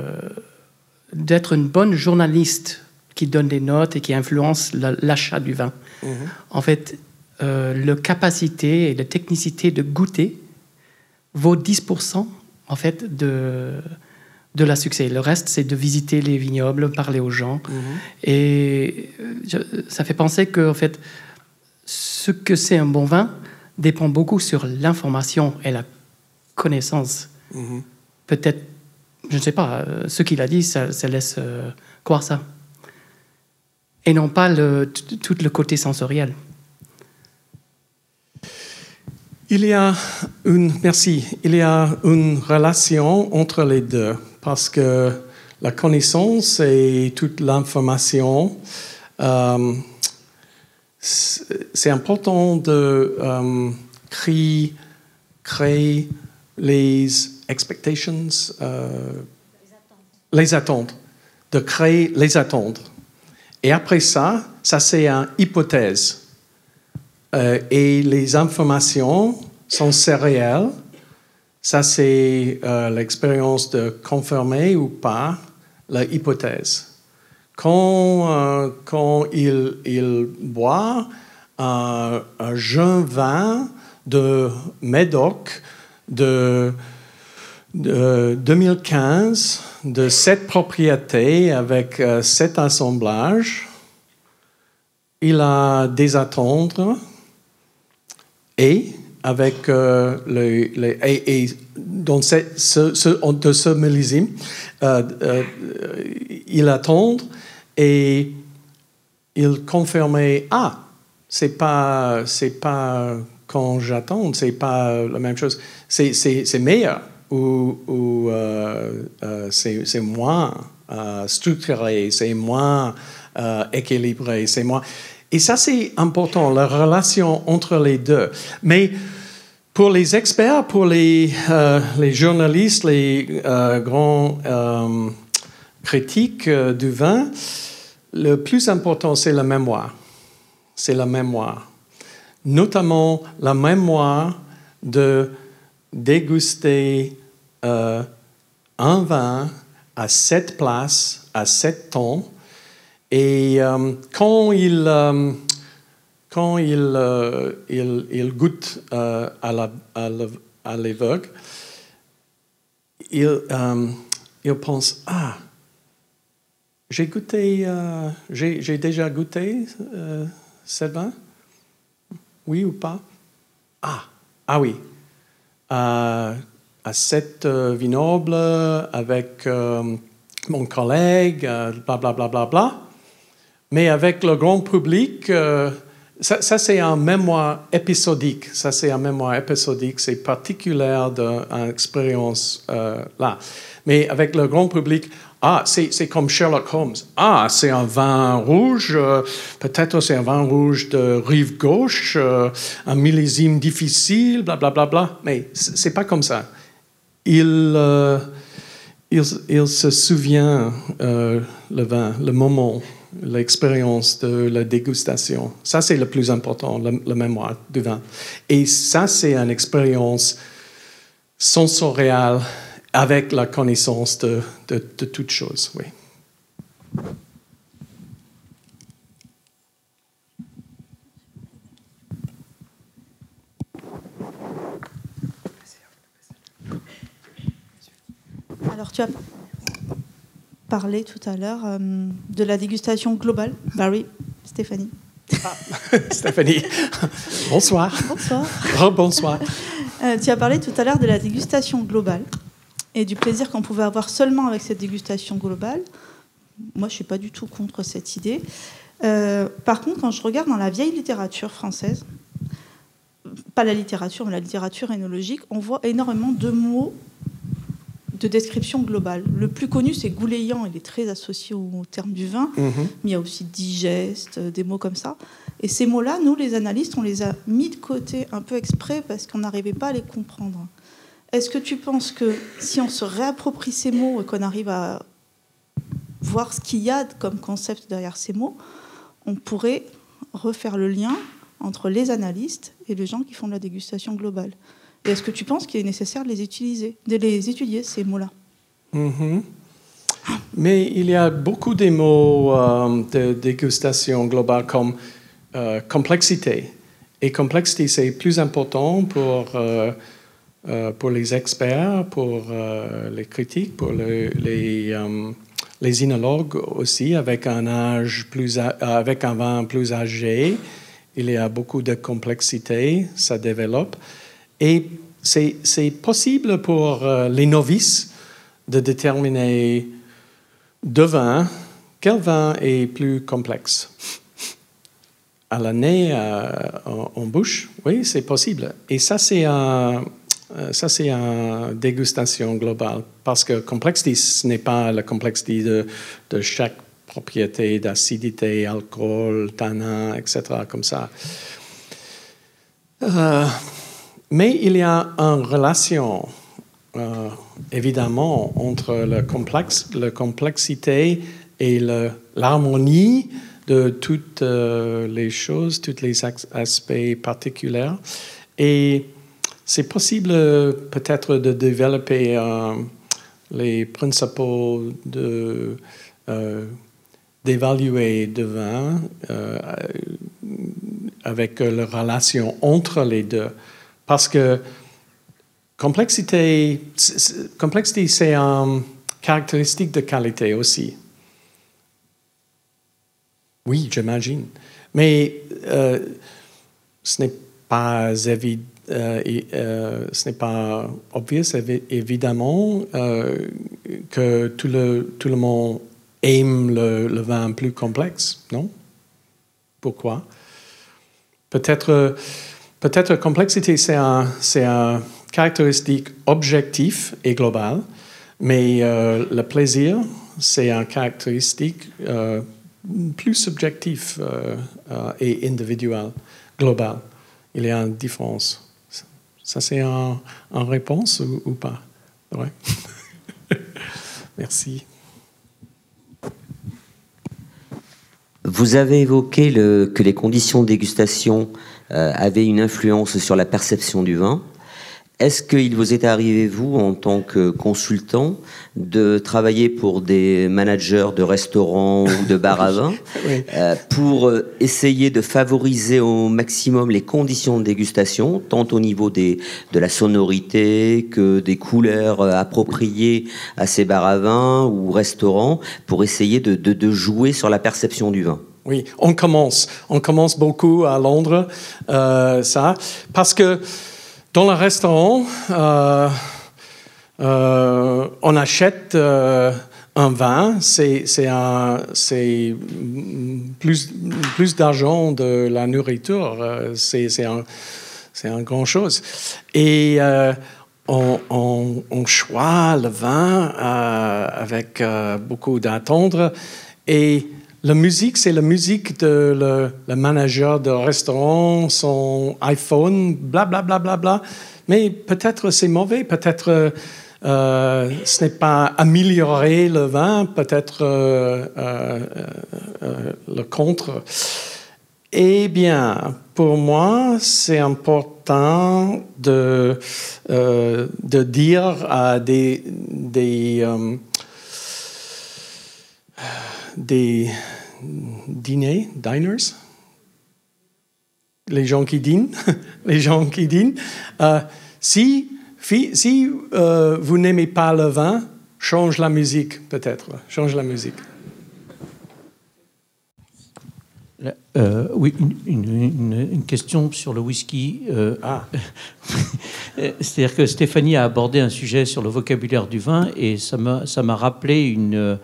d'être une bonne journaliste qui donne des notes et qui influence l'achat du vin. Mhm. En fait, la capacité et la technicité de goûter vaut 10% en fait de, de la succès. Le reste, c'est de visiter les vignobles, parler aux gens. Mhm. Et ça fait penser que en fait, ce que c'est un bon vin, dépend beaucoup sur l'information et la connaissance. Mhm. Peut-être, je ne sais pas, euh, ce qu'il a dit, ça, laisse euh, croire ça. Et non pas le, tout le côté sensoriel. Il y a une, merci, il y a une relation entre les deux parce que la connaissance et toute l'information euh, c'est important de euh, créer, les expectations, euh, les attentes, de créer les attentes. Et après ça, ça c'est une hypothèse. Euh, et les informations sont sérielles. Ça c'est l'expérience de confirmer ou pas l'hypothèse quand, euh, quand il, il boit un, jeune vin de Médoc de, 2015 de cette propriété avec euh, cet assemblage, il a des attentes et avec euh, le, et, dans ce, ce, de ce millésime, il attend et il confirmait ah c'est pas c'est pas quand j'attends c'est pas la même chose. C'est, c'est, meilleur ou, ou euh, euh, c'est, c'est moins euh, structuré c'est moins équilibré c'est moins et ça c'est important la relation entre les deux mais pour les experts, pour les, les journalistes, les grands critiques du vin, le plus important, c'est la mémoire. C'est la mémoire. Notamment la mémoire de déguster un vin à cette place, à cet temps. Et euh, quand il, euh, quand euh, il, il, goûte à l'évêque, il, il pense Ah, j'ai goûté, j'ai déjà goûté ce vin. Oui ou pas Ah, ah oui. À cette vignoble avec mon collègue, bla, bla, bla, bla, bla. Mais avec le grand public, euh, ça, c'est un mémoire épisodique. Ça, c'est un mémoire épisodique. C'est particulier d'une expérience là. Mais avec le grand public, ah, c'est comme Sherlock Holmes. Ah, c'est un vin rouge, peut-être c'est un vin rouge de rive gauche, un millésime difficile, bla bla bla bla. Mais c'est pas comme ça. Euh, il, il, se souvient euh, le vin, le moment, l'expérience de la dégustation. Ça, c'est le plus important, la, mémoire du vin. Et ça, c'est une expérience sensorielle avec la connaissance de, de, de toutes choses. Oui. Alors, tu as parlé tout à l'heure euh, de la dégustation globale. Barry, Stéphanie. Ah, *laughs* Stéphanie, bonsoir. Bonsoir. bonsoir. Euh, tu as parlé tout à l'heure de la dégustation globale et du plaisir qu'on pouvait avoir seulement avec cette dégustation globale. Moi, je ne suis pas du tout contre cette idée. Euh, par contre, quand je regarde dans la vieille littérature française, pas la littérature, mais la littérature énologique, on voit énormément de mots de description globale. Le plus connu, c'est gouléant, il est très associé au terme du vin, mhm. mais il y a aussi digeste, euh, des mots comme ça. Et ces mots-là, nous, les analystes, on les a mis de côté un peu exprès parce qu'on n'arrivait pas à les comprendre. Est-ce que tu penses que si on se réapproprie ces mots et qu'on arrive à voir ce qu'il y a comme concept derrière ces mots, on pourrait refaire le lien entre les analystes et les gens qui font de la dégustation globale et est-ce que tu penses qu'il est nécessaire de les utiliser, de les étudier, ces mots-là mm-hmm. Mais il y a beaucoup de mots euh, de dégustation globale comme euh, complexité. Et complexité, c'est plus important pour, euh, pour les experts, pour les critiques, pour les, les inologues aussi, avec un âge plus, avec un vin plus âgé. Il y a beaucoup de complexité, ça développe. Et c'est possible pour euh, les novices de déterminer de vin quel vin est plus complexe. À l'année, euh, en, bouche, oui, c'est possible. Et ça, c'est un, euh, ça, c'est une dégustation globale. Parce que complexité, ce n'est pas la complexité de, de chaque propriété d'acidité, alcool, tanin, etc., comme ça. Mais il y a une relation, euh, évidemment, entre la complexité et l'harmonie de toutes euh, les choses, tous les aspects particuliers. Et c'est possible peut-être de développer euh, les principes d'évaluer de vin avec la relation entre les deux. Parce que complexité, complexité c'est une caractéristique de qualité aussi. Oui, j'imagine. Mais euh, ce n'est pas évident. Euh, euh, ce n'est pas obvious, évidemment, que tout le, tout le monde aime le, le vin plus complexe, non? Pourquoi? Peut-être Peut-être complexité, c'est un, un, caractéristique objectif et global, mais euh, le plaisir, c'est un caractéristique euh, plus subjectif euh, et individuel, global. Il y a une différence. Ça, c'est une un réponse ou, pas? Ouais. *laughs* Merci. Vous avez évoqué le, que les conditions de dégustation euh, avaient une influence sur la perception du vin. Est-ce qu'il vous est arrivé, vous, en tant que consultant, de travailler pour des managers de restaurants ou de bars à *laughs* vin *laughs* euh, pour euh, essayer de favoriser au maximum les conditions de dégustation, tant au niveau des, de la sonorité que des couleurs euh, appropriées à ces bars à vin ou restaurants, pour essayer de, de, jouer sur la perception du vin? Oui, on commence. On commence beaucoup à Londres, ça, parce que dans le restaurant, euh, euh, on achète euh, un vin, c'est plus, plus d'argent de la nourriture, c'est un, un grand chose. Et on, on, on, choisit le vin avec beaucoup d'attendre et la musique, c'est la musique de le, manager de restaurant, son iPhone, bla bla bla bla bla. Mais peut-être c'est mauvais, peut-être euh, ce n'est pas améliorer le vin, peut-être euh, euh, le contre. Eh bien, pour moi, c'est important de, de dire à des, des des dîners, diners, les gens qui dînent, *laughs* les gens qui dînent. Euh, si si euh, vous n'aimez pas le vin, change la musique peut-être, change la musique. Euh, oui, une, question sur le whisky. ah. *laughs* C'est-à-dire que Stéphanie a abordé un sujet sur le vocabulaire du vin et ça m'a rappelé une,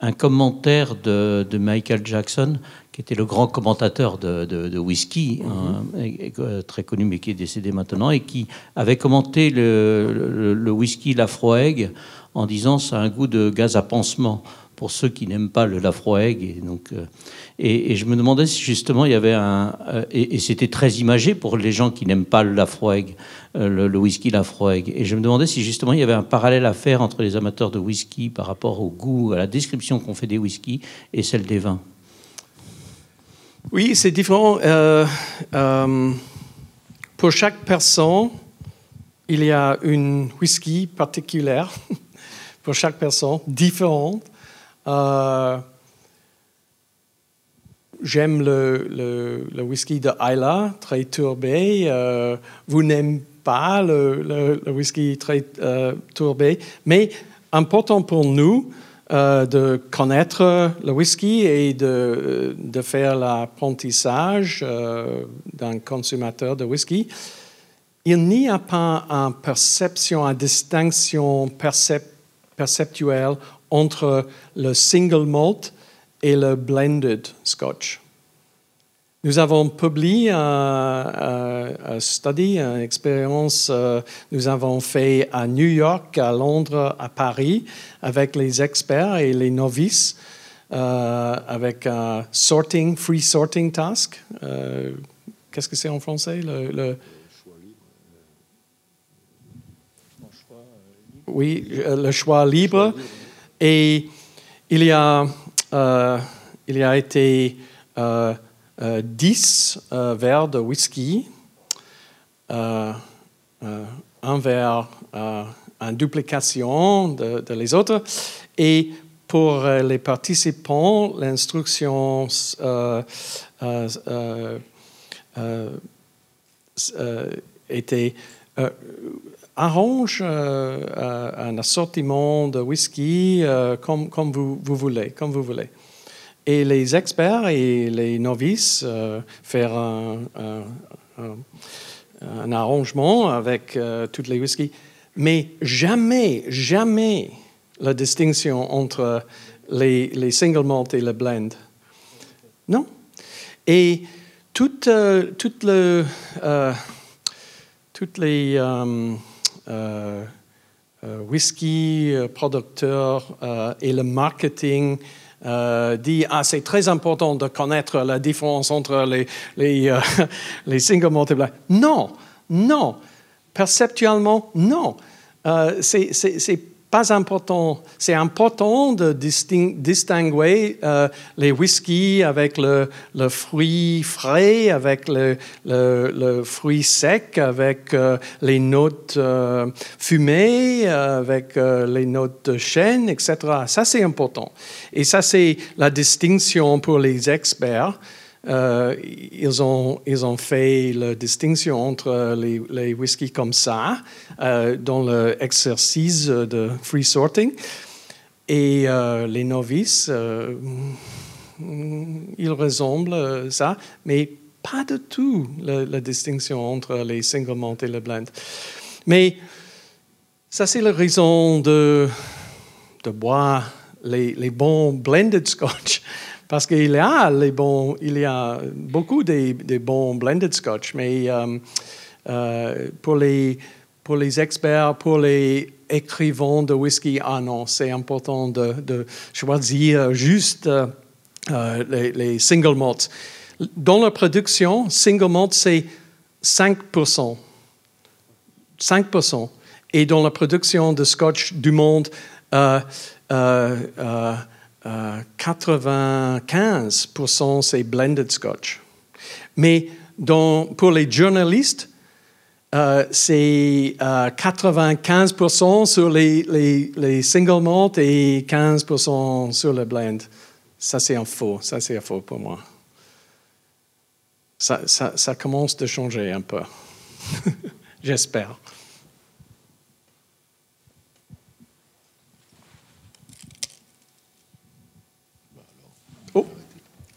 un commentaire de, Michael Jackson, qui était le grand commentateur de, whisky, hein, mhm. très connu mais qui est décédé maintenant, et qui avait commenté le, whisky Lafroig en disant ça a un goût de gaz à pansement pour ceux qui n'aiment pas le Lafroig. Et, donc, euh, et, je me demandais si justement il y avait un. Euh, et, c'était très imagé pour les gens qui n'aiment pas le Lafroig, euh, le, whisky Lafroig. Et je me demandais si justement il y avait un parallèle à faire entre les amateurs de whisky par rapport au goût, à la description qu'on fait des whiskies et celle des vins. Oui, c'est différent. pour chaque personne, il y a une whisky particulière *laughs* pour chaque personne, différente. Euh, j'aime le, whisky de Isla, très tourbé. Euh, vous n'aimez pas le, whisky très euh, tourbé, mais important pour nous de connaître le whisky et de faire l'apprentissage d'un consommateur de whisky. Il n'y a pas une perception, une distinction perceptuelle entre le single malt et le blended scotch. Nous avons publié un, study, une expérience, euh, nous avons fait à New York, à Londres, à Paris, avec les experts et les novices, euh, avec un sorting, free sorting task. Euh, qu'est-ce que c'est en français le, Oui, le choix libre. Et il y a, euh, il y a été euh, 10 euh, euh, verres de whisky, un verre en duplication de, les autres. Et pour les participants, l'instruction était arrange euh, euh, un assortiment de whisky euh, comme, vous, voulez, comme vous voulez. Et les experts et les novices faire un, arrangement avec toutes les whiskies. Mais jamais, jamais la distinction entre les, single malt et le blend. Non. Et le, toutes les euh, euh, whisky euh, producteur et le marketing dit ah c'est très important de connaître la différence entre les les, *laughs* les single malt Non, non. perceptuellement, non. Euh, c'est pas important. C'est important de distinguer euh, les whiskies avec le, fruit frais, avec le, fruit sec, avec euh, les notes euh, fumées, avec les notes de chêne, etc. Ça, c'est important. Et ça, c'est la distinction pour les experts. Euh, ils, ont, fait la distinction entre les, les whiskies comme ça, euh, dans l'exercice de free sorting, et euh, les novices, ils ressemblent ça, mais pas du tout la, distinction entre les single malt et le blend. Mais ça, c'est la raison de, boire les bons blended scotch. Parce qu'il y a les bons, il y a beaucoup de, bons blended scotch, mais euh, euh, pour, les, pour les experts, pour les écrivains de whisky, ah non, c'est important de, choisir juste euh, les, single malts. Dans la production, single malt, c'est 5%. 5%. Et dans la production de scotch du monde, 95% c'est blended scotch. Mais pour les journalistes, euh, c'est 95% euh, sur les, single malt et 15% sur le blend. Ça, c'est un faux. Ça, c'est un faux pour moi. Ça commence de changer un peu. *laughs* J'espère.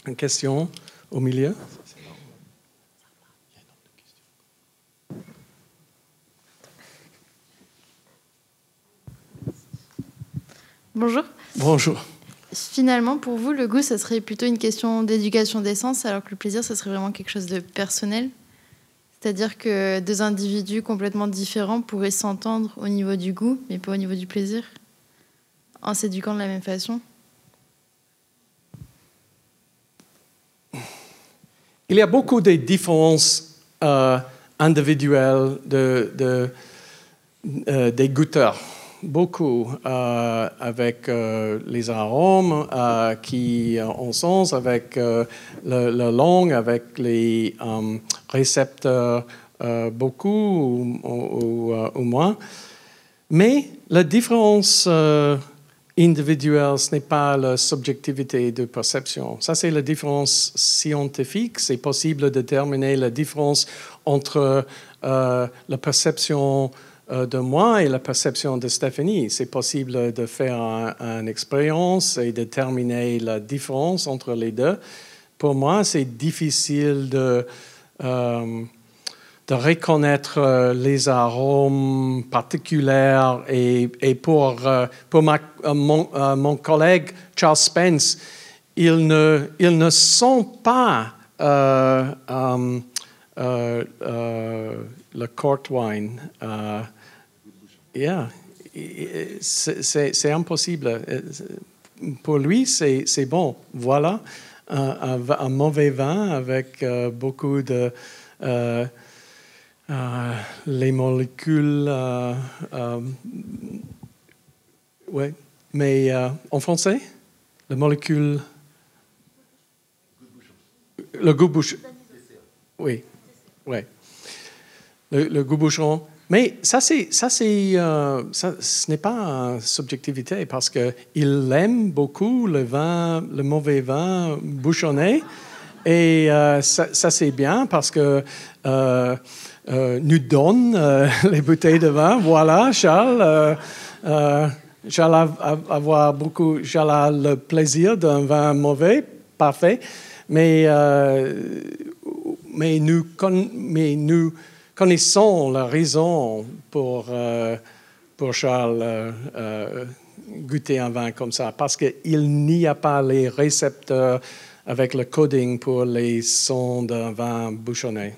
Une question au milieu? Bonjour. Bonjour. Finalement, pour vous, le goût, ça serait plutôt une question d'éducation d'essence, alors que le plaisir, ça serait vraiment quelque chose de personnel? C'est-à-dire que deux individus complètement différents pourraient s'entendre au niveau du goût, mais pas au niveau du plaisir, en s'éduquant de la même façon? Il y a beaucoup de différences euh, individuelles de, euh, des goûteurs. Beaucoup euh, avec les arômes qui ont sens, avec la langue, avec les récepteurs, beaucoup ou, ou, moins. Mais la différence individuel, ce n'est pas la subjectivité de perception. Ça, c'est la différence scientifique. C'est possible de déterminer la différence entre euh, la perception euh, de moi et la perception de Stéphanie. C'est possible de faire une expérience et déterminer la différence entre les deux. Pour moi, c'est difficile de... Euh, de reconnaître euh, les arômes particuliers. Et, et pour, euh, pour euh, mon, mon, collègue Charles Spence, ils ne, ils ne sont pas le court wine. yeah. C'est impossible. Pour lui, c'est bon. Voilà un, mauvais vin avec beaucoup de euh, les molécules. Euh, euh, oui, mais en français, les molécules. Le goût bouchon. Oui, oui. Le, goût bouchon. Mais ça, c'est, ça, c'est, ce n'est pas subjectivité parce qu'il aime beaucoup le vin, le mauvais vin bouchonné. Et ça, c'est bien parce que euh, nous donne euh, *laughs* les bouteilles de vin. Voilà, Charles. Euh, j'allais avoir beaucoup, le plaisir d'un vin mauvais, parfait, mais, mais, nous, mais nous connaissons la raison pour, pour Charles goûter un vin comme ça, parce qu'il n'y a pas les récepteurs avec le coding pour les sons d'un vin bouchonné.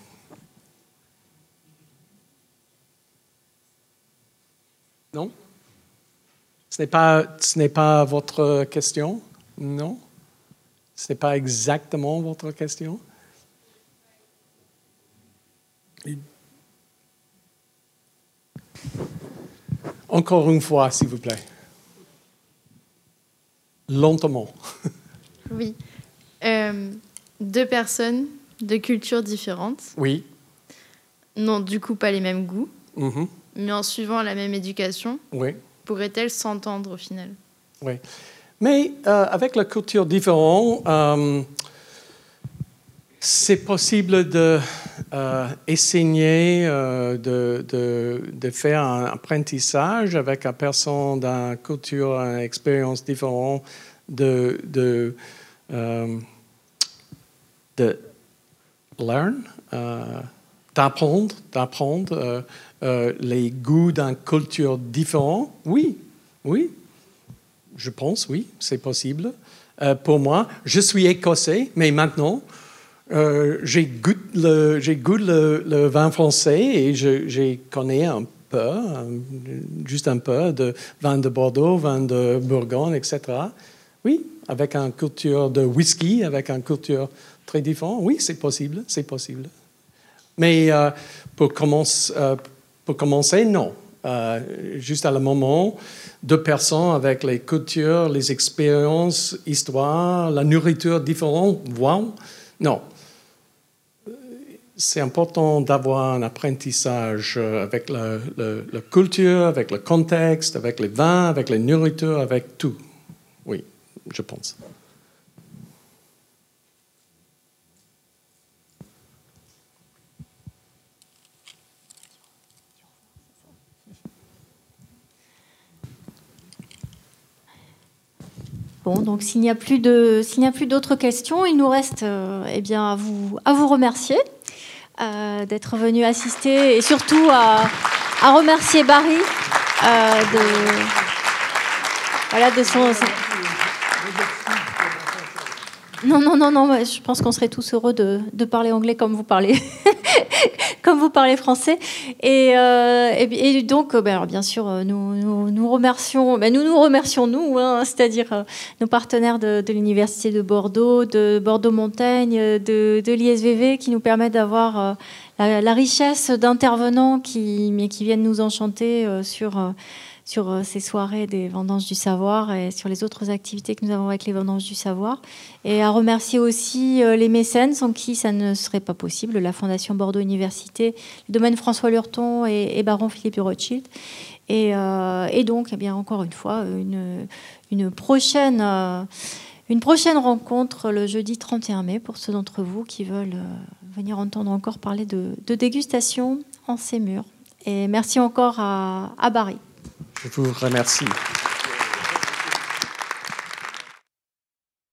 Non? Ce n'est pas, ce n'est pas votre question? Non? Ce n'est pas exactement votre question? Encore une fois, s'il vous plaît. Lentement. *laughs* Oui. Euh, deux personnes de cultures différentes. Oui. N'ont du coup pas les mêmes goûts, Mhm. Mais en suivant la même éducation, Oui. pourraient-elles s'entendre au final? Oui. Mais euh, avec la culture différente, euh, c'est possible de euh, essayer de, de, de faire un apprentissage avec une personne d'une culture, une expérience différente, de, de, de learn, d'apprendre, d'apprendre euh, les goûts d'une culture différente. Oui, oui, je pense, oui, c'est possible. Euh, pour moi, je suis écossais, mais maintenant, euh, j'ai goûté le, le, vin français et je, connais un peu, juste un peu, de vin de Bordeaux, vin de Bourgogne, etc. Oui, avec une culture de whisky, avec une culture très différente. Oui, c'est possible, c'est possible. Mais pour, commence- euh, pour commencer, non. Euh, juste à le moment, deux personnes avec les cultures, les expériences, histoire, la nourriture différente, wow, non. C'est important d'avoir un apprentissage avec la culture, avec le contexte, avec les vins, avec les nourritures, avec tout. Oui, je pense. Bon, donc s'il n'y a plus de, s'il n'y a plus d'autres questions, il nous reste euh, eh bien à vous, à vous remercier euh, d'être venu assister et surtout à, à remercier Barry euh, de, voilà, de son. Non, non, non, non. Je pense qu'on serait tous heureux de, de parler anglais comme vous parlez, *laughs* comme vous parlez français. Et, euh, et, donc, euh, ben, alors, bien sûr, euh, nous, nous, nous remercions, ben, nous nous remercions nous, hein, c'est-à-dire euh, nos partenaires de, de l'université de Bordeaux, de Bordeaux Montagne, de, de l'ISVV, qui nous permettent d'avoir la, richesse d'intervenants qui, qui viennent nous enchanter sur sur euh, ces soirées des vendanges du savoir et sur les autres activités que nous avons avec les vendanges du savoir. Et à remercier aussi euh, les mécènes sans qui ça ne serait pas possible, la Fondation Bordeaux Université, le domaine François Lurton et, Baron Philippe Rothschild. Et, euh, donc, eh bien, encore une fois, une, prochaine, rencontre le jeudi 31 mai pour ceux d'entre vous qui veulent venir entendre encore parler de, dégustation en ces murs. Et merci encore à Barry. Je vous remercie.